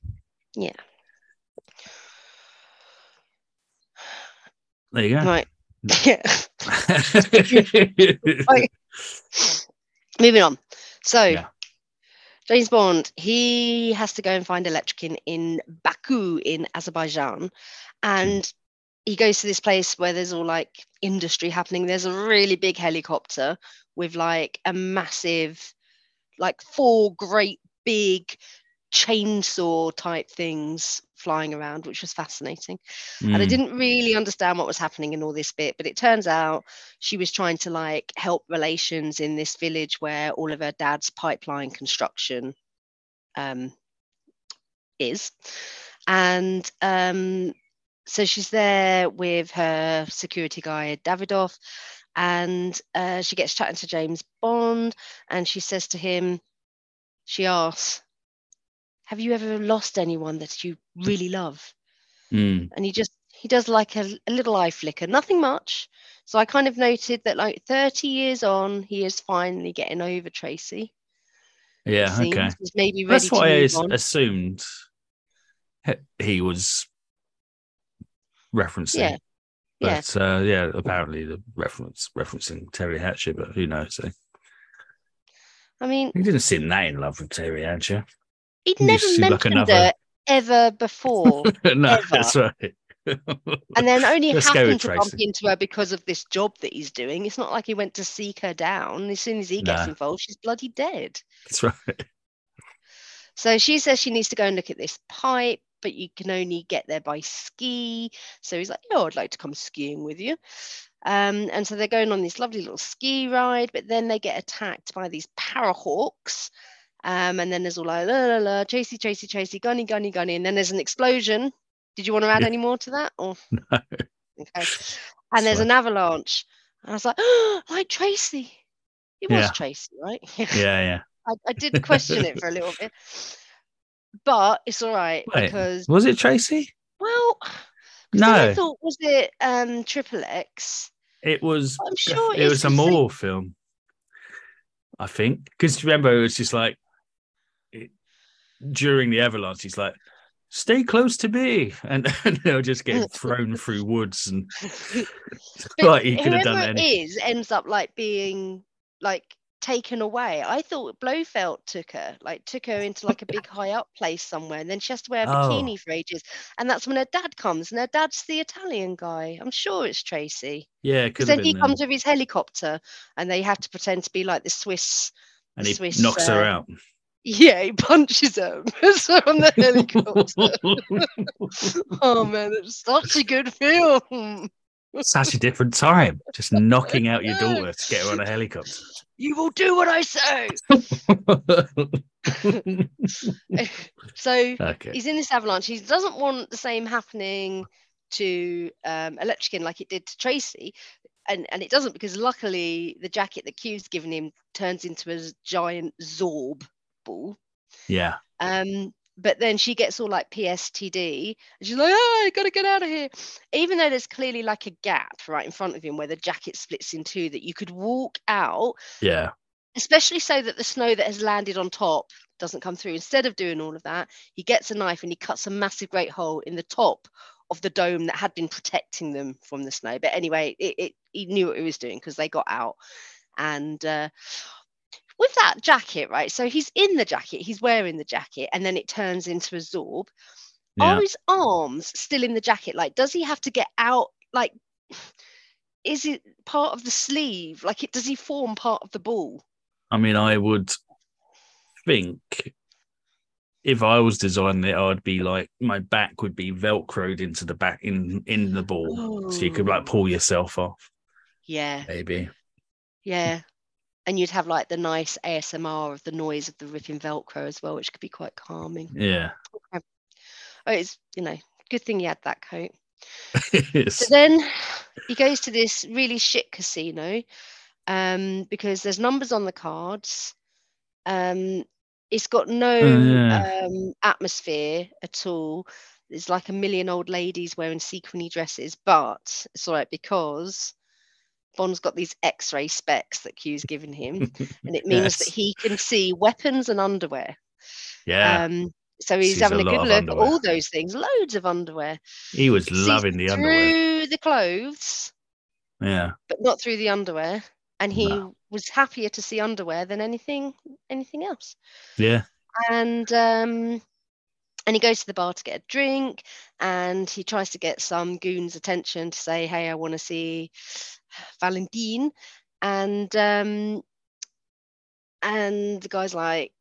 Yeah.
There you go.
Right. Yeah. Moving on. So,
Yeah.
James Bond, he has to go and find Elektra King in Baku in Azerbaijan. And hmm. he goes to this place where there's all like industry happening. There's a really big helicopter with like a massive, like four great big chainsaw type things flying around, which was fascinating. And I
Mm.
didn't really understand what was happening in all this bit, but it turns out she was trying to like help relations in this village where all of her dad's pipeline construction um, is. And um, so she's there with her security guy, Davidov, and uh, she gets chatting to James Bond, and she says to him, she asks, Have you ever lost anyone that you really love?
Mm.
and he just he does like a, a little eye flicker nothing much so i kind of noted that like 30 years on he is finally getting over tracy
Yeah. Okay.
he's maybe
That's what I
on.
assumed he- was referencing.
Yeah, yeah.
Uh, yeah, apparently the reference referencing Teri Hatcher, but who knows? eh?
i mean
He didn't seem that in love with Teri Hatcher.
He'd
He
never
like
mentioned
another-
her ever before
no,
Ever.
that's right.
and then only
Let's
happened to bump into her because of this job that he's doing it's not like he went to seek her down as soon as he gets
No.
involved she's bloody dead
that's right.
So she says she needs to go and look at this pipe, but you can only get there by ski. So he's like, "Oh, I'd like to come skiing with you." Um, and so they're going on this lovely little ski ride, but then they get attacked by these parahawks. Um, and then there's all like, la la la, chasey, chasey, chasey, gunny, gunny, gunny. And then there's an explosion. Did you want to add
Yeah.
any more to that? Or
No.
okay. And there's an avalanche. And I was like, oh, like Tracy. It was
Yeah.
Tracy, right?
Yeah, yeah.
I, I did question it for a little bit, but it's all right
Wait,
because
Was it Tracy?
well, then I
No,
thought was it um Triple X?
it was.
I'm sure
it was a Moore film, I think. Because remember, it was just like during the avalanche, he's like, "Stay close to me," and, and they'll just get thrown through woods, and like he could have done
it is ends up like being like taken away. I thought Blofeld took her, like took her into like a big high up place somewhere, and then she has to wear a
Oh.
bikini for ages. And that's when her dad comes, and her dad's the Italian guy. I'm sure it's Tracy.
Yeah,
Because then he
been.
comes with his helicopter, and they have to pretend to be like the Swiss.
and he
Swiss,
knocks her
uh,
out.
Yeah, he punches him on the helicopter. oh man, it's such a good film.
Such a different time, just knocking out your daughter to get her on a helicopter.
You will do what I say. So
okay.
he's in this avalanche. He doesn't want the same happening to um, like it did to Tracy. And, and it doesn't because luckily the jacket that Q's given him turns into a giant Zorb ball.
Yeah.
Um, but then she gets all like PSTD and she's like, oh, I gotta get out of here. Even though there's clearly like a gap right in front of him where the jacket splits in two that you could walk out,
Yeah.
especially so that the snow that has landed on top doesn't come through. Instead of doing all of that, he gets a knife and he cuts a massive great hole in the top of the dome that had been protecting them from the snow. But anyway, it, it he knew what he was doing because they got out. And uh, with that jacket, right? So he's in the jacket, he's wearing the jacket, and then it turns into a zorb.
Yeah.
Are his arms still in the jacket? Like, does he have to get out? Like, is it part of the sleeve? Like, it does he form part of the ball?
I mean, I would think if I was designing it, I'd be like my back would be velcroed into the back in in the ball, so you could like
oh.
pull yourself off.
Yeah,
Maybe.
yeah. And you'd have like the nice ASMR of the noise of the ripping Velcro as well, which could be quite calming.
Yeah.
Oh, it's you know, good thing you had that coat. So then he goes to this really shit casino um, because there's numbers on the cards. Um, it's got no
Oh, yeah.
um, atmosphere at all. there's like a million old ladies wearing sequiny dresses, but it's all right because Bond's got these X-ray specs that Q's given him, and it means that he can see weapons and underwear.
Yeah,
Um, so he's
Sees
having a,
lot
good look at all those things, loads of underwear.
he was
Sees
loving the underwear.
through the clothes,
Yeah,
but not through the underwear. And he
No.
was happier to see underwear than anything anything else.
yeah,
And um, and he goes to the bar to get a drink, and he tries to get some goon's attention to say, "Hey, I want to see Valentine," and um, and the guy's like,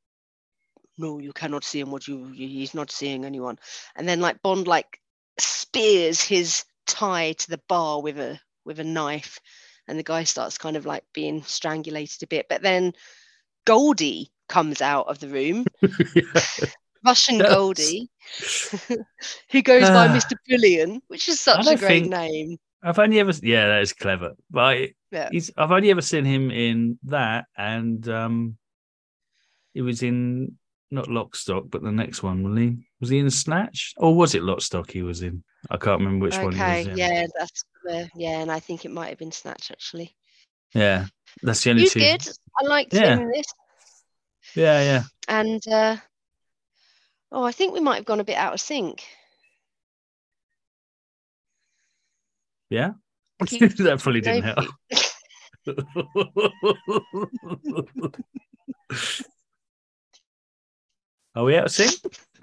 "No, you cannot see him. What you? He's not seeing anyone." And then like Bond like spears his tie to the bar with a with a knife, and the guy starts kind of like being strangulated a bit. But then Goldie comes out of the room, Russian
Yes.
Goldie, who goes by
Ah.
Mr. Brilliant, which is such a great name.
I've only ever yeah, that is clever. But
Yeah.
he's I've only ever seen him in that, and um, he was in not Lock Stock, but the next one, was he? Was he in Snatch, or was it Lock Stock? He was in. I can't remember which one he
okay,
was in.
yeah, that's uh, yeah, and I think it might have been Snatch actually.
yeah, that's the only
Who's
two.
good? I liked
Yeah.
him in this,
Yeah, yeah.
and uh, oh, I think we might have gone a bit out of sync.
Yeah, that probably didn't help. Are we out of sync?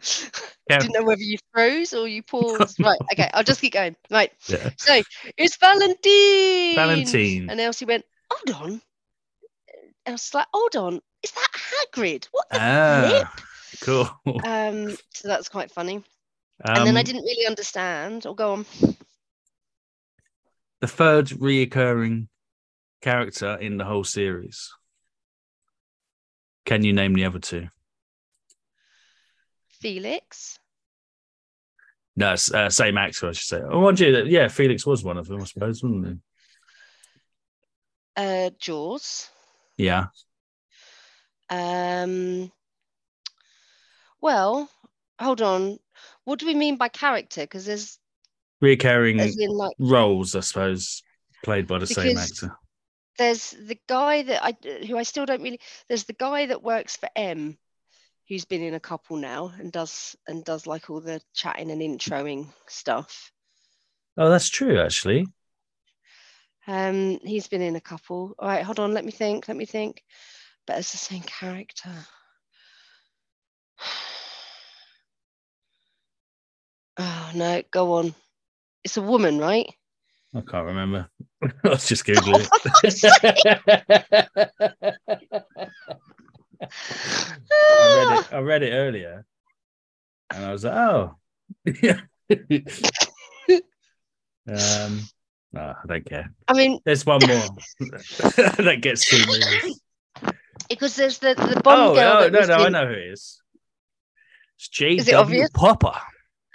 Yeah.
Didn't know whether you froze or you paused. right, okay, I'll just keep going. Right,
Yeah.
so it's Valentine.
Valentine.
And Elsie went, hold on. Elsie's like, hold on, is that Hagrid? What the
ah. flip? Cool.
Um, so that's quite funny. and then I
Um,
didn't really understand. Or go on.
the third reoccurring character in the whole series. Can you name the other two?
Felix.
No, uh, same actor, I should say. Oh, mind you, yeah, Felix was one of them, I suppose, wasn't he?
Uh, Jaws.
Yeah.
Um, well, hold on. What do we mean by character? Because there's, recurring like,
roles, I suppose, played by the same actor.
there's the guy that I, who I still don't really. There's the guy that works for M, who's been in a couple now and does and does like all the chatting and introing stuff.
Oh, that's true, actually.
Um, he's been in a couple. All right, hold on. Let me think. Let me think. But it's the same character. Oh no, go on. It's a woman, right?
I can't remember. Let's just Google it. I read it. I read it earlier, and I was like, "Oh, yeah." um, no, I don't care.
I mean,
There's one more that gets two movies.
because there's the the bomb
Oh,
girl.
oh no, no, I know who it is. It's J.
Is it obvious?
Popper.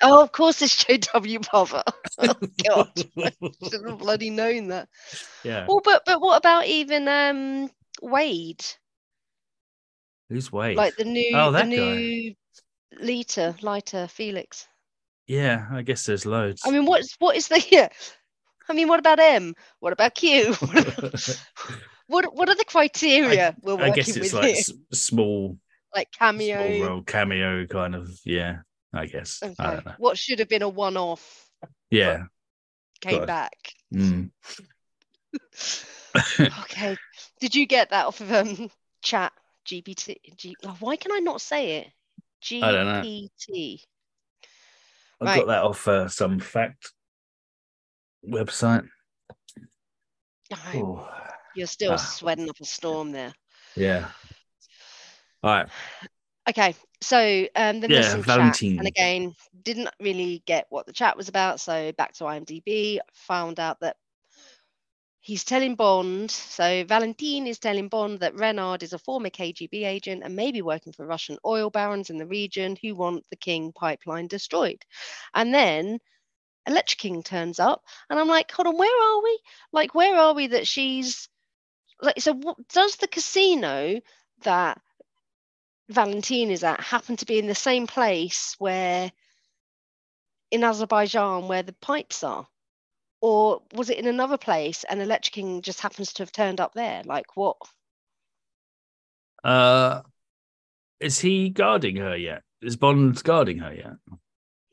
Oh, of course, it's J.W. Popper. Oh God, should have bloody known that.
yeah.
Well, but but what about even um Wade?
Who's Wade?
Like the new
Oh,
the
that guy.
new Leiter, Leiter Felix.
yeah, I guess there's loads.
I mean, what's what is the yeah? I mean, what about M? What about Q? what what are the criteria we're working
I guess it's
with
like s- small,
Like
small
cameo.
role, cameo kind of. Yeah, I guess. I
Okay.
don't know.
What should have been a one-off
Yeah.
came
God.
back.
Mm.
Okay. Did you get that off of um chat GPT? G, oh, why can I not say it?
I don't know.
GPT.
I
Right.
got that off uh, some fact website.
Oh, You're still
Ah.
sweating up a storm there.
yeah. All right.
Okay, so um, then
Yeah, Valentine.
chat, and again, didn't really get what the chat was about. So back to IMDb, found out that he's telling Bond. So Valentine is telling Bond that Renard is a former KGB agent and maybe working for Russian oil barons in the region who want the King pipeline destroyed. And then Elektra King turns up, and I'm like, hold on, where are we? Like, where are we that she's like? So, what, does the casino that Valentine is at happened to be in the same place where in Azerbaijan where the pipes are? Or was it in another place and Elektra King just happens to have turned up there? Like what?
Uh, is he guarding her yet? Is Bond guarding her yet?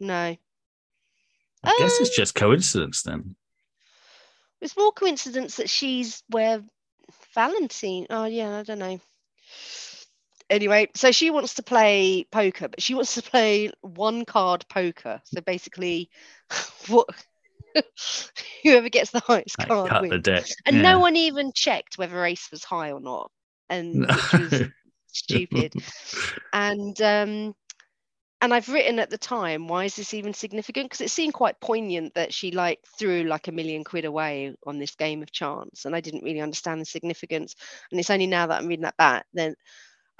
No.
I guess
Um,
it's just coincidence then.
It's more coincidence that she's where Valentine. Oh yeah, I don't know. Anyway, so she wants to play poker, but she wants to play one card poker. So basically, what whoever gets the highest
Like,
card
cut the
wins.
deck.
And
yeah.
no one even checked whether Ace was high or not, and which was stupid. And um, and I've written at the time, why is this even significant? Because it seemed quite poignant that she like threw like a million quid away on this game of chance, and I didn't really understand the significance. And it's only now that I'm reading that back then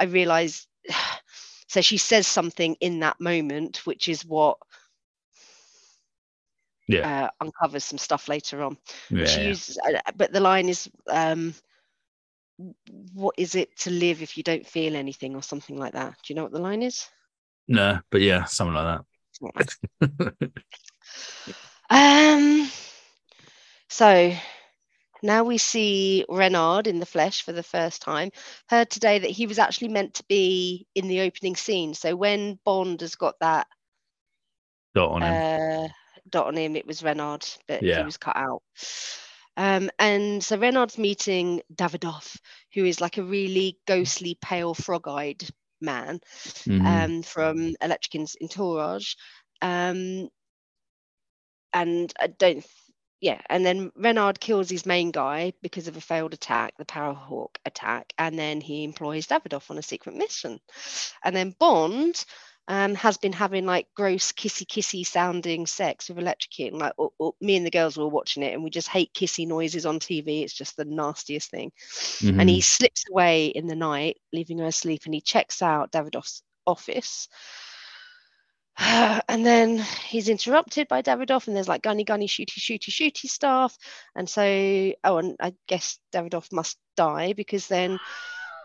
I realise. So she says something in that moment, which is what
Yeah.
uh, uncovers some stuff later on.
yeah.
She uses, uh, but the line is, um, "What is it to live if you don't feel anything?" or something like that. Do you know what the line is?
No, but yeah, something like that.
Um. So now we see Renard in the flesh for the first time. Heard today that he was actually meant to be in the opening scene. So when Bond has got that
Dot on him.
uh, dot on him, it was Renard, but
Yeah.
he was cut out. Um, and so Renard's meeting Davidov, who is like a really ghostly, pale, frog-eyed man
Mhm.
um, from Electric Entourage. Um, and I don't, yeah. And then Renard kills his main guy because of a failed attack, the Parahawk attack, and then he employs Davidov on a secret mission. And then Bond um, has been having like gross kissy kissy sounding sex with Elektra King. Like oh, oh, me and the girls were watching it, and we just hate kissy noises on TV. It's just the nastiest thing and
Mhm.
he slips away in the night, leaving her asleep, and he checks out Davidov's office. And then he's interrupted by Davidov, and there's like gunny, gunny, shooty, shooty, shooty stuff. And so, oh, and I guess Davidov must die because then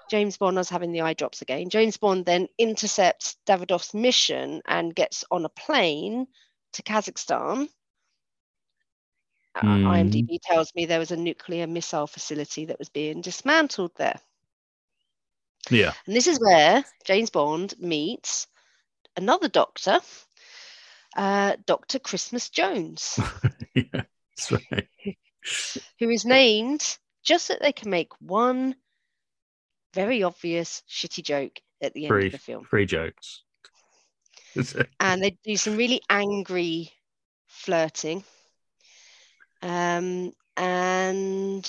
James Bond is having the eye drops again. James Bond then intercepts Davidov's mission and gets on a plane to Kazakhstan. Uh,
Hmm.
IMDb tells me there was a nuclear missile facility that was being dismantled there.
Yeah.
And this is where James Bond meets another doctor, uh, Dr. Christmas Jones,
yeah. Right.
who is named just so they can make one very obvious shitty joke at the end
Free,
of the film.
free jokes.
And they do some really angry flirting. Um, and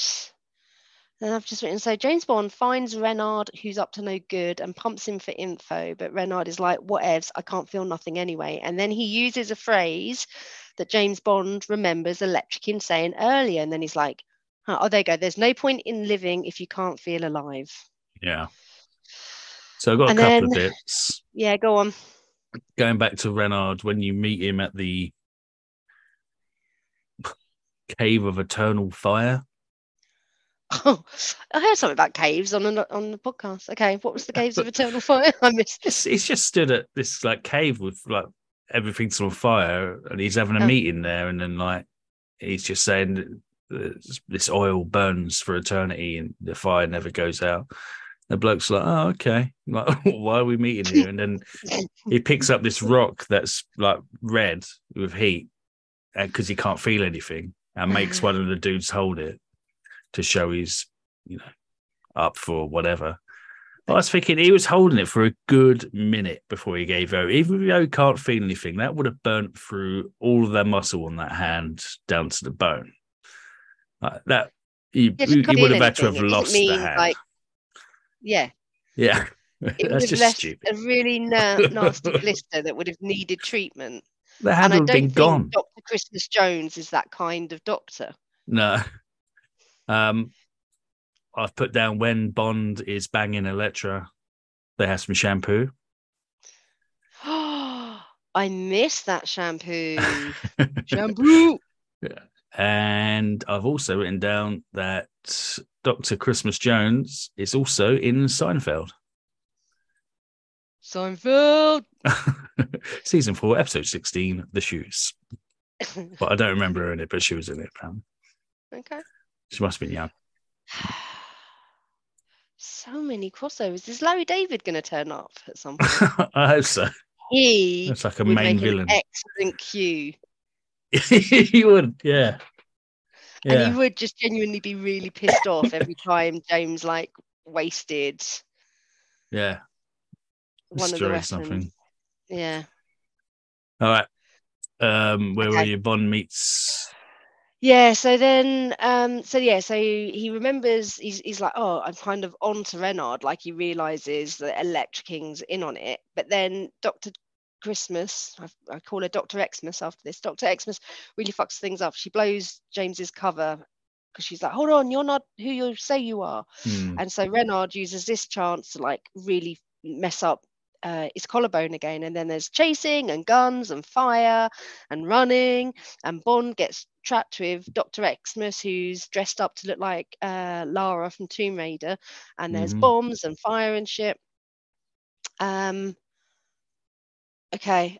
then I've just written so James Bond finds Renard, who's up to no good, and pumps him for info. But Renard is like, whatevs, I can't feel nothing anyway. And then he uses a phrase that James Bond remembers Elektra King saying earlier. And then he's like, "Huh, oh, there you go. There's no point in living if you can't feel alive.
yeah. So I've got a
And
couple of bits.
Yeah, go on.
Going back to Renard, when you meet him at the Cave of Eternal Fire.
Oh, I heard something about caves on the, on the podcast. Okay, what was the caves of eternal fire? I missed
He's, he's just stood at this like cave with like everything's on fire, and he's having a
Oh.
meeting there, and then like he's just saying this- this oil burns for eternity, and the fire never goes out. The bloke's like, "Oh, okay. Like, why are we meeting here?" And then he picks up this rock that's like red with heat, uh, because he can't feel anything, and makes one of the dudes hold it to show he's, you know, up for whatever. But I was thinking he was holding it for a good minute before he gave out. Even though he can't feel anything, that would have burnt through all of their muscle on that hand down to the bone. Like that, he,
Yeah, you
would have had to have
anything, it doesn't
lost the hand.
like, Yeah,
yeah,
it
that's just stupid.
a really na- nasty blister that would have needed treatment.
The
and
hand would have been
think
gone.
Dr. Christmas Jones is that kind of doctor.
No. Um, I've put down when Bond is banging Elektra, they have some shampoo.
I miss that shampoo. shampoo. Yeah.
And I've also written down that Dr. Christmas Jones is also in Seinfeld.
Seinfeld.
Season four, episode 16, The Shoes. But I don't remember her in it, but she was in it. Um,
okay.
She must have been young.
So many crossovers. Is Larry David going to turn up at some point?
I hope so.
He
That's like a
would
main villain.
an excellent cue.
he would, yeah.
And
Yeah.
he would just genuinely be really pissed off every time James like wasted
Yeah.
one of the
something.
Yeah.
All right. Um, where were
Okay.
you? Bond meets.
Yeah, so then um so yeah, so he remembers he's he's like, Oh, I'm kind of on to Renard, like he realizes that Elektra King's in on it. But then Dr. Christmas, I, I call her Dr. Xmas after this. Dr. Xmas really fucks things up. She blows James's cover because she's like, Hold on, you're not who you say you are.
Hmm.
And so Renard uses this chance to like really mess up uh, his collarbone again. And then there's chasing and guns and fire and running. And Bond gets trapped with Dr. Xmas, who's dressed up to look like uh, Lara from Tomb Raider. And there's
Mhm.
bombs and fire and shit. Um, okay.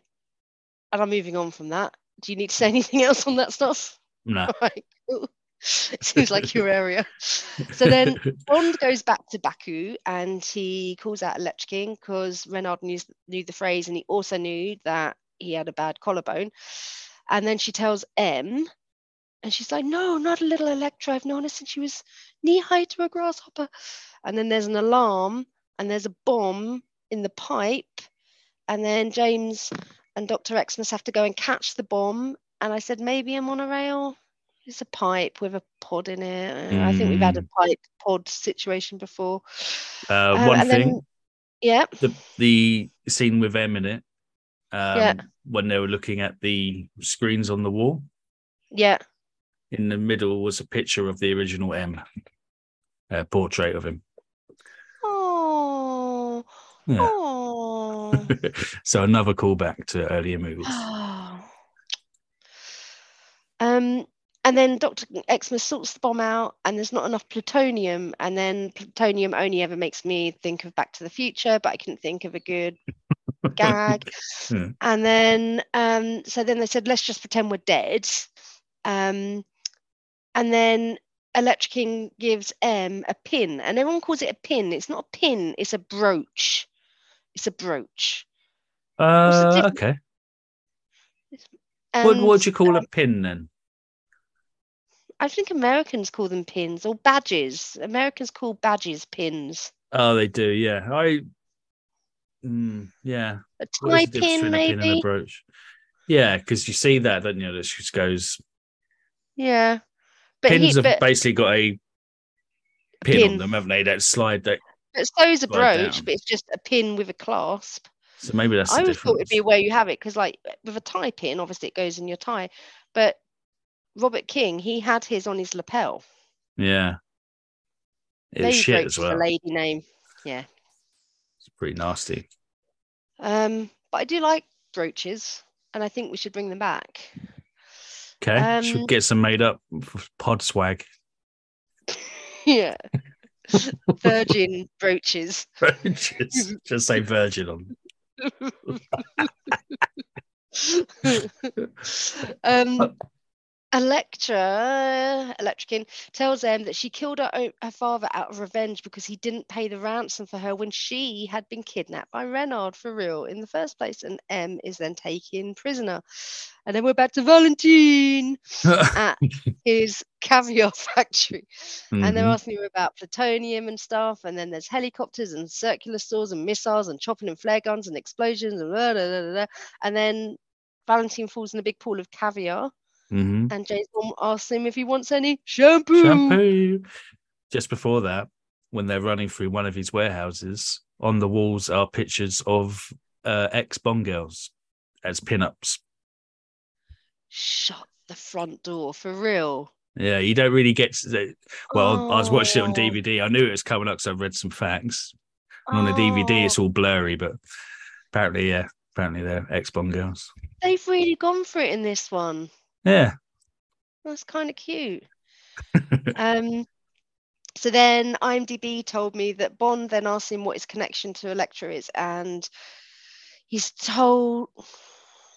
And I'm moving on from that. Do you need to say anything else on that stuff?
No.
Right, cool. It seems like your area. So then Bond goes back to Baku and he calls out Elektra King because Renard knew, knew the phrase and he also knew that he had a bad collarbone. And then she tells M, and she's like, No, not a little Elektra. I've known her since she was knee high to a grasshopper. And then there's an alarm and there's a bomb in the pipe. And then James and Dr. Xmas have to go and catch the bomb. And I said, Maybe I'm on a monorail. It's a pipe with a pod in it. Uh, I think we've had a
Mm.
pipe pod situation before.
Uh,
Uh,
one thing,
then- yeah,
the the scene with M in it, um,
Yeah.
when they were looking at the screens on the wall,
yeah.
in the middle was a picture of the original M, uh, portrait of him.
Oh,
Yeah.
oh.
so another callback to earlier movies.
um, and then Dr. Xmas sorts the bomb out, and there's not enough plutonium. And then plutonium only ever makes me think of Back to the Future, but I couldn't think of a good gag.
Yeah.
And then, um, so then they said, let's just pretend we're dead. Um, and then Elektra King gives M a pin, and everyone calls it a pin. It's not a pin, it's a brooch. It's a brooch.
Uh, okay. What what do you call a pin then?
I think Americans call them pins or badges. Americans call badges pins.
Oh, they do. Yeah, I. Mm, yeah.
A tie pin,
a pin and a
maybe.
brooch? Yeah, because you see that, don't you? That just goes.
Yeah, but
Pins
he,
have
but,
basically got a pin, on
Pin.
them, haven't they? That slide. That
but so's a brooch,
down.
but it's just a pin with a clasp.
so maybe that's.
I
the
always thought it'd be where you have it because, like, with a tie pin, obviously it goes in your tie. But Robert King, he had his on his lapel.
Yeah. It was shit as well.
lady name. Yeah.
It's pretty nasty.
Um, but I do like brooches, and I think we should bring them back.
Okay, should
Um,
get some made up pod swag.
yeah. Virgin brooches.
just, just say virgin on.
um, Elektra, Electrikin, tells them that she killed her, own, her father out of revenge because he didn't pay the ransom for her when she had been kidnapped by Renard for real in the first place. And M is then taken prisoner. And then we're back to Valentine at his caviar factory. And they're
Mhm.
asking him about plutonium and stuff. And then there's helicopters and circular saws and missiles and chopping and flare guns and explosions and blah, blah, blah. And then Valentine falls in a big pool of caviar.
Mhm.
And James Bond asks him if he wants any shampoo.
Shampoo. Just before that, when they're running through one of his warehouses, on the walls are pictures of uh, ex Bond girls as pin-ups.
Shut the front door for real.
Yeah, you don't really get to well, I was watching it on
Oh.
DVD. I knew it was coming up, so I read some facts. And on the DVD, it's
Oh,
all blurry, but apparently, yeah, apparently they're ex Bond girls.
they've really gone for it in this one.
Yeah.
That's kind of cute. um, So then IMDb told me that Bond then asked him what his connection to Elektra is, and he's told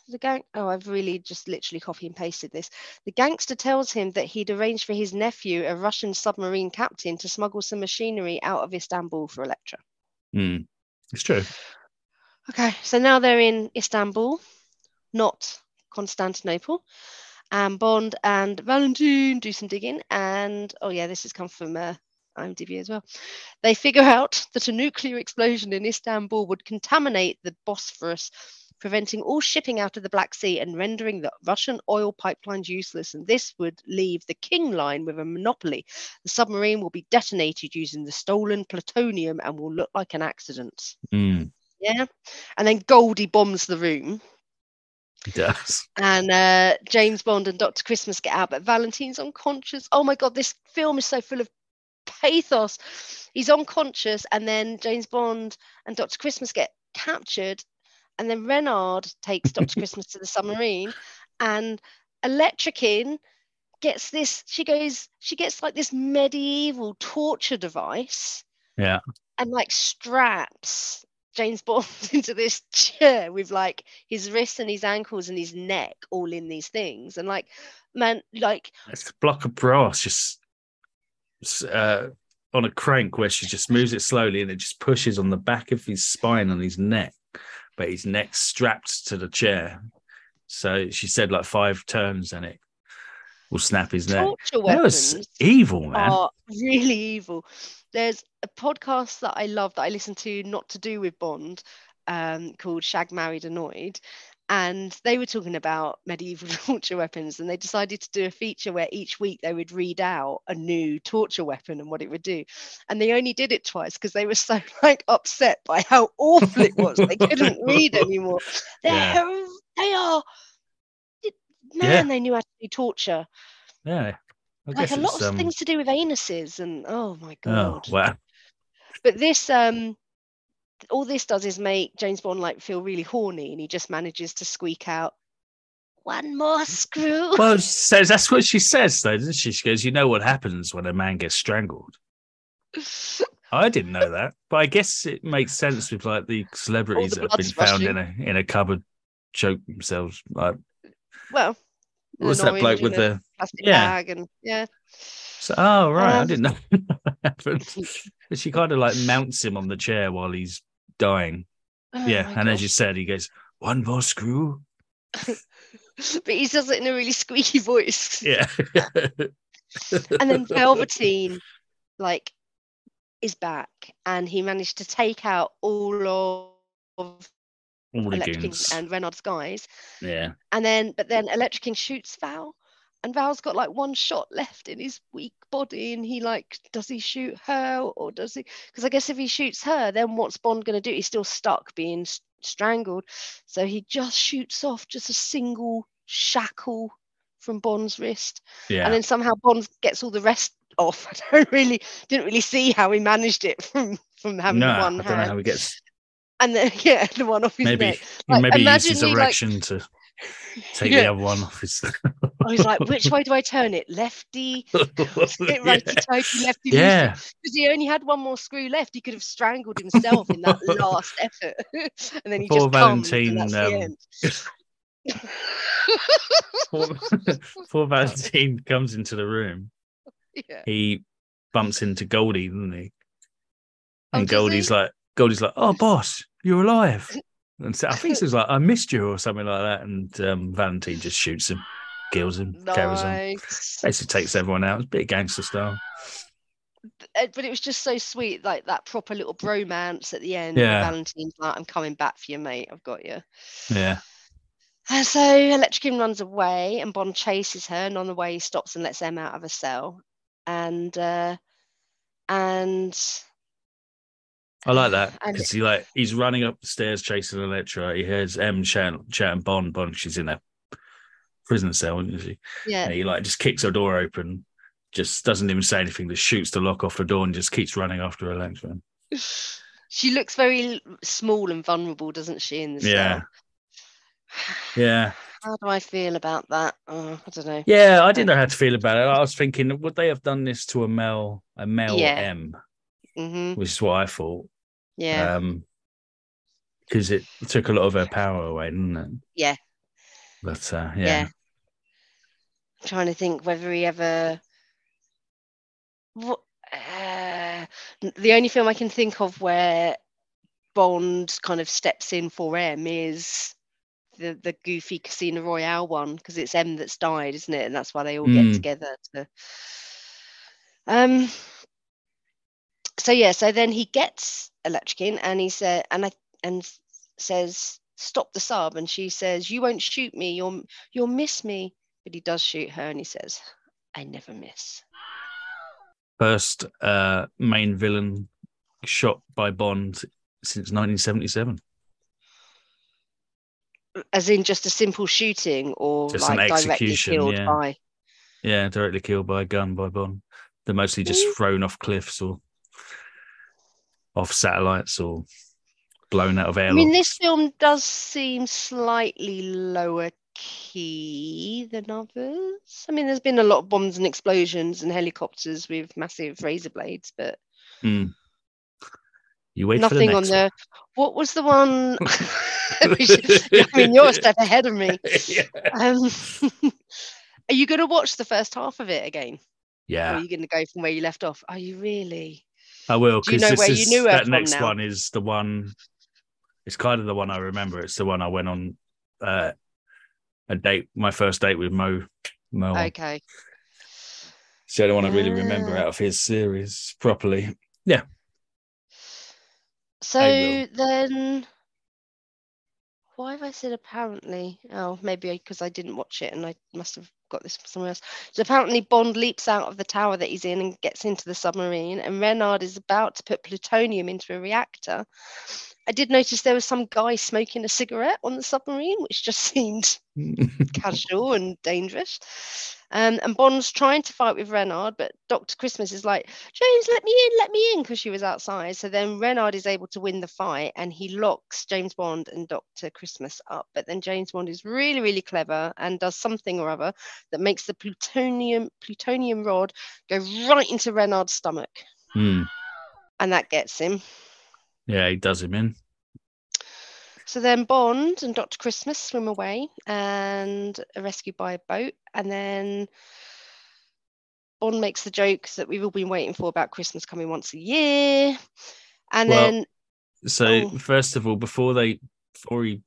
the gang. Oh, I've really just literally copy and pasted this. The gangster tells him that he'd arranged for his nephew, a Russian submarine captain, to smuggle some machinery out of Istanbul for Elektra.
Hmm. It's true.
Okay, so now they're in Istanbul, not Constantinople. And Bond and Valentine do some digging. And oh, yeah, this has come from uh, IMDb as well. They figure out that a nuclear explosion in Istanbul would contaminate the Bosphorus, preventing all shipping out of the Black Sea and rendering the Russian oil pipelines useless. And this would leave the King Line with a monopoly. The submarine will be detonated using the stolen plutonium and will look like an accident.
Hmm.
Yeah. And then Goldie bombs the room.
It does.
and uh, James Bond and Dr. Christmas get out, but Valentine's unconscious. Oh my God, this film is so full of pathos. He's unconscious, and then James Bond and Dr. Christmas get captured, and then Renard takes Dr. Christmas to the submarine, and Elektra King gets this. She goes, she gets like this medieval torture device
Yeah.
and like straps James Bond into this chair with like his wrists and his ankles and his neck all in these things. And like, man, like,
It's a block of brass just uh, on a crank where she just moves it slowly and it just pushes on the back of his spine on his neck, but his neck's strapped to the chair. So she said like five turns and it will snap his neck.
torture
That was evil, man.
are really evil. There's a podcast that I love that I listen to, not to do with Bond, um, called Shagged Married Annoyed. And they were talking about medieval torture weapons, and they decided to do a feature where each week they would read out a new torture weapon and what it would do. And they only did it twice because they were so like upset by how awful it was. They couldn't read anymore. They're
Yeah.
they are man,
Yeah.
they knew how to do torture.
yeah. I
Like a lot of
um,
things to do with anuses and oh my god.
Oh,
god.
wow.
But this um all this does is make James Bond like feel really horny and he just manages to squeak out one more screw.
Well, she says that's what she says, though, doesn't she? She goes, "You know what happens when a man gets strangled." I didn't know that, but I guess it makes sense with like the celebrities that have been found in a in a cupboard, choke themselves. Like,
well,
what's
an
that bloke with the?
plastic
yeah.
bag and yeah.
So, oh right, I
Um,
didn't know that happened. But she kind of like mounts him on the chair while he's dying.
Oh
yeah, and as you said, he goes, "One more screw."
but he does it in a really squeaky voice.
Yeah,
and then Velveteen, like, is back, and he managed to take out all of
all
Elektra King and Renard's guys,
Yeah,
and then but then Elektra King shoots Val, and Val's got like one shot left in his weak body, and he like, does he shoot her or does he? Because I guess if he shoots her, then what's Bond gonna do? He's still stuck being strangled, so he just shoots off just a single shackle from Bond's wrist
yeah.
and then somehow Bond gets all the rest off. I don't really didn't really see how he managed it from from having
no,
the
I
one
don't know
hand
how he gets.
And then yeah the one off his
Maybe,
neck. Like,
maybe he used his
imagine he, like-
to take the other one off his.
I was like, which way do I turn it? Lefty, righty tighty, lefty
yeah.
because he only had one more screw left. He could have strangled himself in that last effort, and then he
Poor
just
Valentine,
that's
um. Poor, poor Valentine comes into the room.
yeah.
He bumps into Goldie, doesn't he?
Oh,
And Goldie's
he?
like, Goldie's like, "Oh, boss, you're alive." And so I think it was like, "I missed you" or something like that. And um, Valentine just shoots him, kills him, carries him, basically takes everyone out. It's a bit of gangster style.
uh, but it was just so sweet, like that proper little bromance at the end.
Yeah.
Valentine's like, I'm coming back for you, mate. I've got you.
Yeah,
And so Elektra runs away and Bond chases her, and on the way he stops and lets M out of a cell. And uh and
I like that because he like he's running up the stairs chasing Elektra. He hears M chatting, chatting Bond. Bond, she's in a prison cell, isn't she?
yeah,
And he like just kicks her door open, just doesn't even say anything, just shoots the lock off the door and just keeps running after Elektra.
she looks very small and vulnerable, doesn't she, in the
Yeah.
cell?
Yeah.
How do I feel about that? Oh, I don't know.
Yeah, I didn't know how to feel about it. I was thinking, would they have done this to a male, a male
Yeah.
M,
hmm
which is what I thought.
Yeah.
Um, because it took a lot of her power away, didn't it?
Yeah.
But uh,
yeah.
yeah.
I'm trying to think whether he ever. What, uh, the only film I can think of where Bond kind of steps in for M is the the goofy Casino Royale one because it's M that's died, isn't it? And that's why they all
Mm.
get together to. Um. So yeah, so then he gets Elektra and he said, and I and says, "Stop the sub," and she says, "You won't shoot me. You'll you'll miss me." But he does shoot her, and he says, "I never miss."
First uh, main villain shot by Bond since 1977.
As in just a simple shooting, or
Just an
like directly
execution,
killed
yeah.
by.
Yeah, directly killed by a gun by Bond. They're mostly just thrown off cliffs or off satellites or blown out of
air.
I
mean, this film does seem slightly lower key than others. I mean, there's been a lot of bombs and explosions and helicopters with massive razor blades, but
Mm. You wait
nothing
for
on
the
the. What was the one? Should- I mean, you're a step ahead of me. Um, are you going to watch the first half of it again? Or
yeah,
are you going to go from where you left off? Are you really?
I will
Do you
because
know
this is that next
now?
one is the one. It's kind of the one I remember. It's the one I went on uh, a date, my first date with Mo. Mo.
Okay.
It's the only one I really remember
Ah.
out of his series properly.
Yeah.
So
then, why have I said apparently? Oh, maybe because I didn't watch it and I must have got this from somewhere else. So apparently, Bond leaps out of the tower that he's in and gets into the submarine, and Renard is about to put plutonium into a reactor. I did notice there was some guy smoking a cigarette on the submarine, which just seemed casual and dangerous. Um, and Bond's trying to fight with Renard, but Dr. Christmas is like, James, let me in, let me in, because she was outside. So then Renard is able to win the fight and he locks James Bond and Dr. Christmas up. But then James Bond is really, really clever and does something or other that makes the plutonium plutonium rod go right into Renard's stomach.
Hmm.
And that gets him.
Yeah, he does him in.
So then Bond and Dr. Christmas swim away and are rescued by a boat. And then Bond makes the joke that we've all been waiting for about Christmas coming once a year. And
Well-
then,
So
Oh.
first of all, before they before he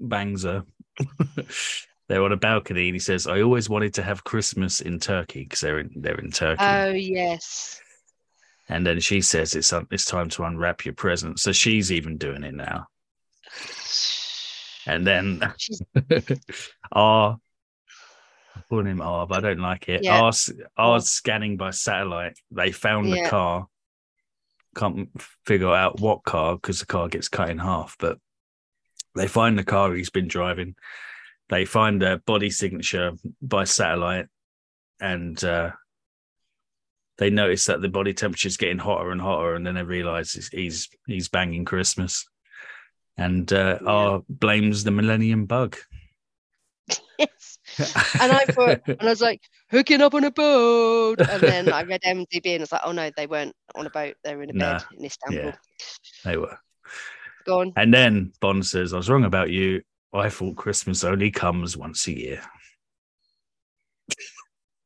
bangs her, they're on a balcony and he says, "I always wanted to have Christmas in Turkey because they're in they're in Turkey."
oh, yes.
And then she says, "It's it's time to unwrap your present." So she's even doing it now. And then I'm calling him R, but I don't like it.
Yeah.
R, R's scanning by satellite. They found the car. Can't figure out what car because the car gets cut in half. But they find the car he's been driving. They find a body signature by satellite, and uh, they notice that the body temperature is getting hotter and hotter. And then they realize he's he's, he's banging Christmas, and uh,
Yeah.
R blames the Millennium Bug.
yes. And I thought, and I was like, hooking up on a boat. And then I read MDB and it's like, oh no, they weren't on a boat. They were in a
Nah,
bed in Istanbul.
yeah. they were.
Go on.
And then Bond says, I was wrong about you. I thought Christmas only comes once a year.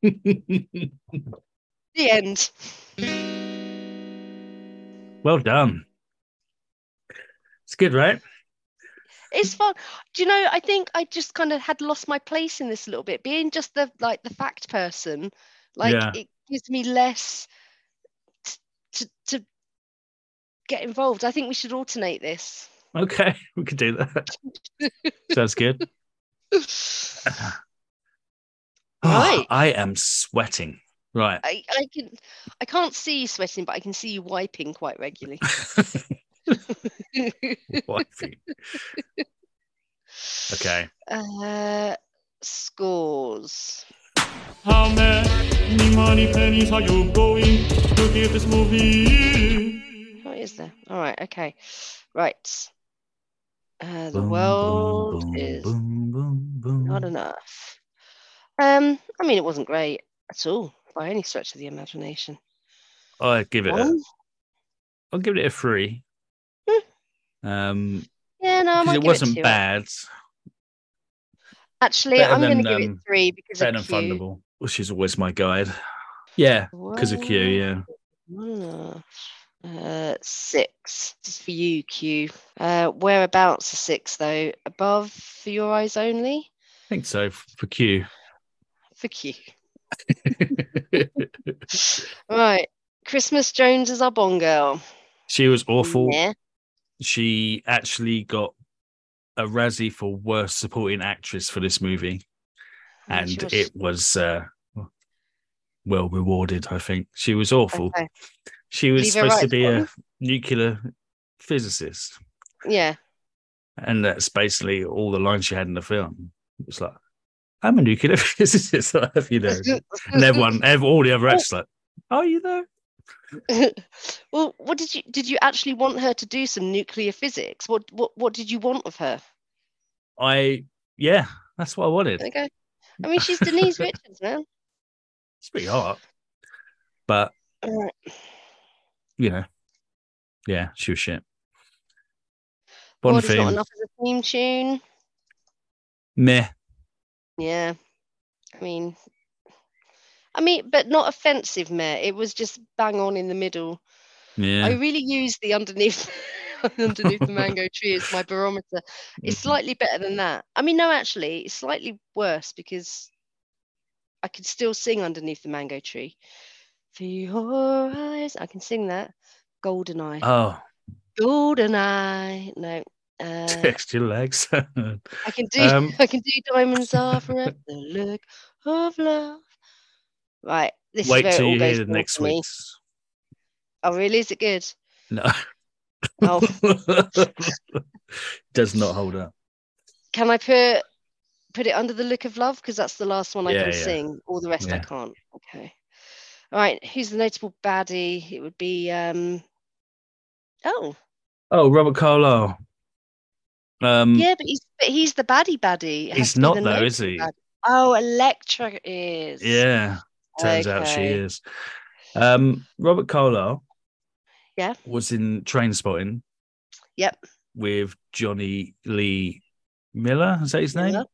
The end.
well done. It's good, right?
it's fun do you know i think i just kind of had lost my place in this a little bit being just the like the fact person like
Yeah.
it gives me less t- to to get involved i think we should alternate this
Okay, we could do that. Sounds good.
Ah, right.
I am sweating. Right.
I, I can i can't see you sweating but i can see you wiping quite regularly
Wifey. okay.
uh scores
How many Moneypennies are you going to give this movie?
what is there all right okay right uh the
Boom,
world
boom,
is
boom, boom, boom.
Not enough. Um, I mean, it wasn't great at all by any stretch of the imagination.
I'd give it. A? I'll give it a three.
Hmm.
Um,
Yeah, no, I
it
give
wasn't
it
bad.
Actually,
Better
I'm going to give
um,
it three because
Better
of
than
Q.
Thunderball, which is always my guide. Yeah, because of Q. Yeah.
Wow. Uh, six. This is for you, Q. Uh, whereabouts are six though? Above for your eyes only?
I think so for Q.
For Q. Right. Christmas Jones is our Bond girl.
she was awful.
Yeah.
She actually got a Razzie for worst supporting actress for this movie,
Yeah,
and
was-
it was uh, well rewarded. I think she was awful.
Okay.
She was
Leave
supposed to
right
be a nuclear physicist,
Yeah.
and that's basically all the lines she had in the film. It was like, "I'm a nuclear physicist," Have you know, and everyone, ev all the other actors, like, "Are you though?"
well, what did you did you actually want her to do some nuclear physics? What what what did you want of her?
I, yeah, that's what I wanted.
Okay. I mean, she's Denise Richards, man.
It's pretty hot, but you know, yeah, she was shit.
God is not enough as a theme tune.
meh.
Yeah. I mean, I mean, but not offensive, meh. It was just bang on in the middle.
Yeah,
I really use the underneath underneath the mango tree as my barometer. It's
Mhm.
slightly better than that. I mean, no, actually, it's slightly worse because I could still sing underneath the mango tree. For your eyes, I can sing that. Golden eye,
Oh,
golden eye. No, uh,
text your legs.
I can do.
Um,
I can do diamonds are forever. The look of love. Right. This
Wait
is
till you hear the next week's.
Oh, really? Is it good?
No,
Oh,
does not hold up.
can I put put it under the look of love because that's the last one I
Yeah,
can
yeah.
sing. All the rest I can't. Okay. All right. Who's the notable baddie? It would be. um Oh,
Oh, Robert Carlyle. Um,
yeah, but he's but he's the baddie baddie.
He's not though, is he?
baddie. Oh, Elektra is.
Yeah, turns out she is. Um, Robert Carlyle.
Yeah.
was in Trainspotting.
Yep.
with Jonny Lee Miller. Is that his name?
Miller.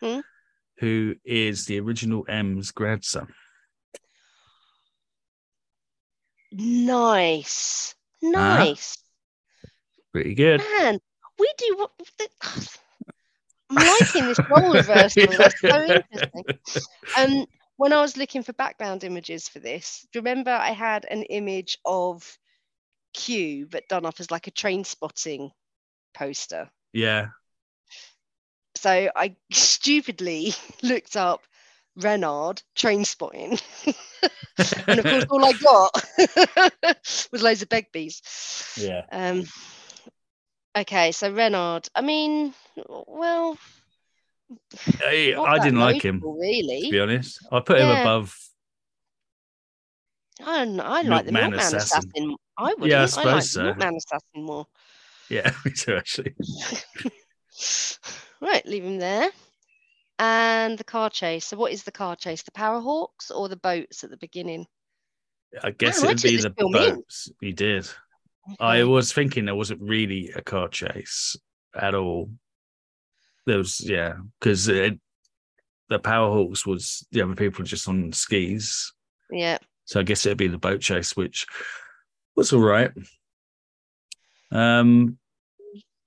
hmm
Who is the original M's grandson?
Nice.
Uh-huh.
Nice.
Pretty good.
Man, we do what the- I'm liking this role reversal. That's so interesting. Um, when I was looking for background images for this, do you remember I had an image of Q, but done up as like a Trainspotting poster.
Yeah.
So I stupidly looked up Renard Trainspotting. and of course, all I got was loads of Begbies.
Yeah.
Um, okay, so Renard. I mean, well,
I, I didn't like him,
notable,
to
really.
be honest. I put him above.
I don't know. I like the
Milkman
Milkman
Assassin.
Assassin. I would.
Yeah, I
I, like
suppose
the
so.
Milkman Assassin more.
Yeah, me too, actually.
right, leave him there. And the car chase. So, what is the car chase? The Parahawks or the boats at the beginning?
I guess
I
it would be the boats. You did. I was thinking there wasn't really a car chase at all. There was, yeah, because the Parahawks was the other people just on skis.
Yeah.
So I guess it'd be the boat chase, which was all right. Um,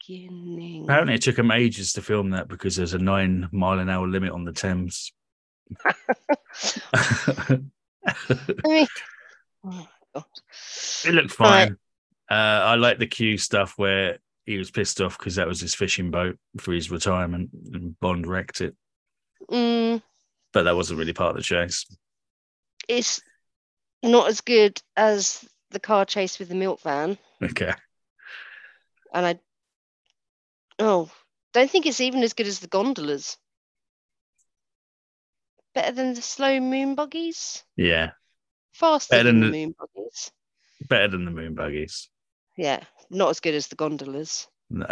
Beginning.
apparently it took them ages to film that because there's a nine mile an hour limit on the Thames.
I mean, oh God.
It looked
Right.
Uh, I like the Q stuff where he was pissed off because that was his fishing boat for his retirement and Bond wrecked it.
Mm,
But that wasn't really part of the chase.
it's not as good as the car chase with the milk van.
Okay.
And I, oh, don't think it's even as good as the gondolas. Better than the slow moon buggies?
Yeah.
Faster
Better
than
than
the- moon buggies.
Better than the moon buggies.
Yeah, not as good as the gondolas.
No.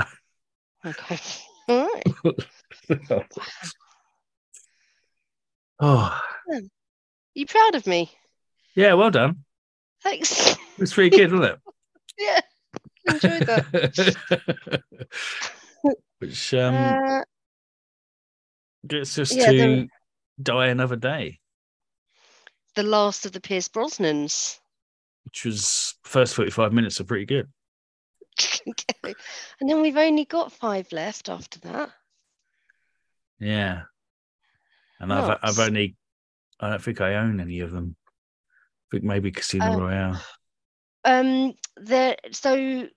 Okay. All right.
oh,
You proud of me?
yeah, well done.
Thanks.
It was pretty good, wasn't it?
yeah. Enjoyed that.
Which um,
uh,
gets us
yeah,
to
there-
die another day,
the last of the Pierce Brosnans.
Which was first 45 minutes are pretty good.
okay. And then we've only got five left after that.
Yeah. And I've I've only I don't think I own any of them. I think maybe Casino
Oh.
Royale.
Um, there. So,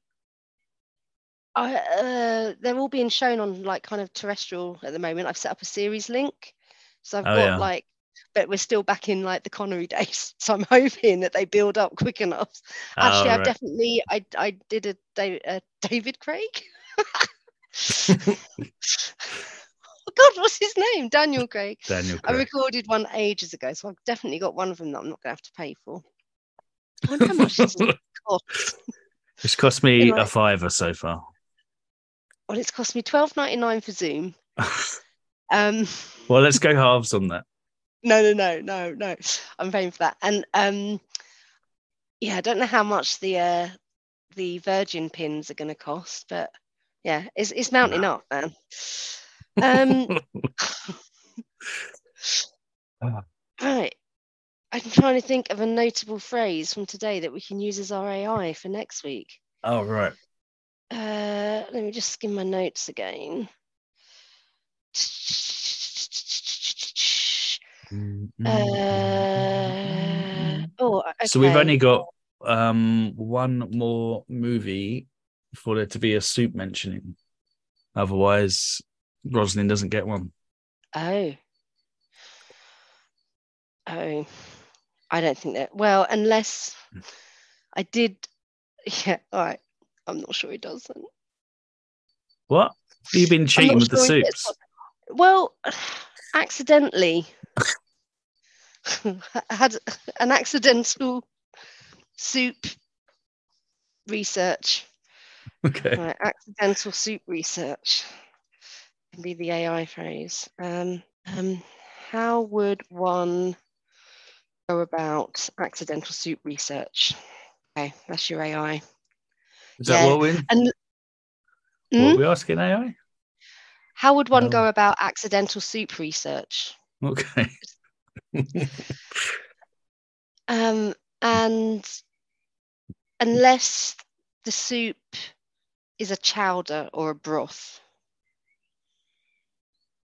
I uh, they're all being shown on like kind of terrestrial at the moment. I've set up a series link, so I've
Oh,
got
yeah.
like, but we're still back in like the Connery days. So I'm hoping that they build up quick enough. Actually,
Oh,
I've definitely I I did a, Da- a David Craig. oh God, what's his name? Daniel Craig.
Daniel
I recorded one ages ago, so I've definitely got one of them that I'm not going to have to pay for. I wonder how much this cost.
It's cost me
In
a fiver so far.
Well, it's cost me twelve ninety nine for Zoom. Um,
well, let's go halves on that.
No, no, no, no, no. I'm paying for that, and um, yeah, I don't know how much the uh, the Virgin pins are going to cost, but yeah, it's it's mounting up, man. Um, right. I'm trying to think of a notable phrase from today that we can use as our AI for next week.
Oh right.
Uh, let me just skim my notes again. Uh, oh, okay.
So we've only got um one more movie for there to be a soup mentioning. Otherwise, Roslyn doesn't get one.
Oh. Oh. I don't think that. Well, unless I did. Yeah. All right. I'm not sure he doesn't.
What? You've been cheating with the
sure he gets
soups.
Well, accidentally. Had an accidental soup research.
Okay.
Right, accidental soup research can be the AI phrase. Um, um, how would one go about accidental soup research? Okay, that's your AI.
Is that what we?
And
What are we asking AI?
how would one
Oh.
go about accidental soup research?
Okay.
Um, and unless the soup is a chowder or a broth,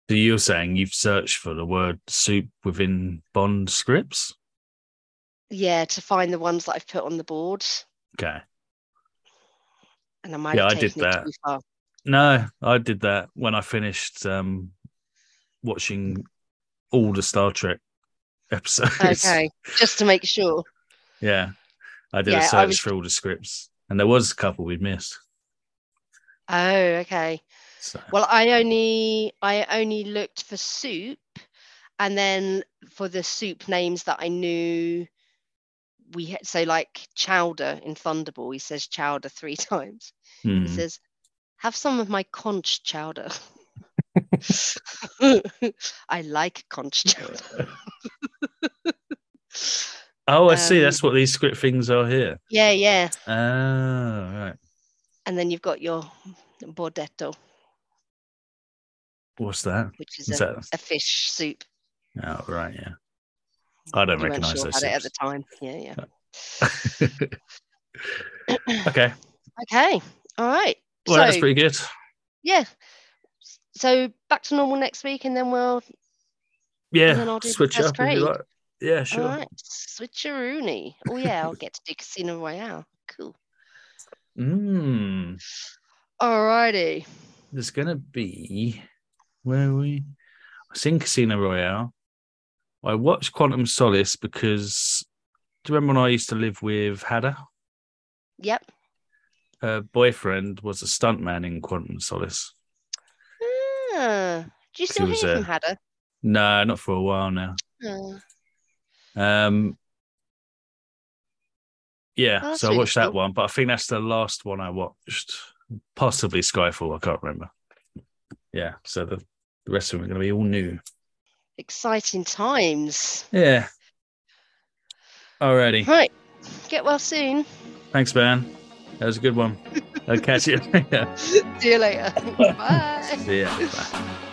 So you're saying you've searched for the word soup within Bond scripts?
yeah, to find the ones that I've put on the board,
Okay.
and I might
Yeah,
have
I did that. No, I did that when I finished um, watching all the Star Trek episodes.
Okay, just to make sure.
Yeah. I did
Yeah,
a search
was-
for all the scripts, and there was a couple we'd missed.
Oh, okay.
So
Well, I only I only looked for soup, and then for the soup names that I knew, we had so like chowder in Thunderball. He says chowder three times. He
hmm.
says, "Have some of my conch chowder." I like conch chowder.
Oh, I see.
Um,
That's what these script things are here.
Yeah, yeah.
Oh, right.
And then you've got your brodetto,
What's that?
which is
Is
a,
that?
a fish soup.
Oh, right. Yeah. I don't
You
recognize
sure
those.
it at the time. Yeah, yeah.
okay.
Okay. All right.
Well, that's pretty good.
yeah. So back to normal next week, and then we'll. then
Yeah.
I'll do the
Switch up if you
grade.
like. Yeah, sure.
All right. Switcheroony. Oh yeah, I'll get to do Casino Royale. Cool.
Mm,
All righty.
there's gonna be where are we? I seen Casino Royale. I watched Quantum Solace because do you remember when I used to live with Hada?
Yep.
Her boyfriend was a stuntman in Quantum Solace.
Ah, do you still
was,
hear from Hadder?
No, not for a while now.
Oh,
Um, yeah,
Oh,
so I
really
watched that one, but I think that's the last one I watched. Possibly Skyfall. I can't remember. yeah, so the, the rest of them are going to be all new.
Exciting times.
Yeah. Alrighty.
Right. Get well soon.
Thanks, man. That was a good one. I'll catch you later.
See you later. Bye.
See ya. Bye.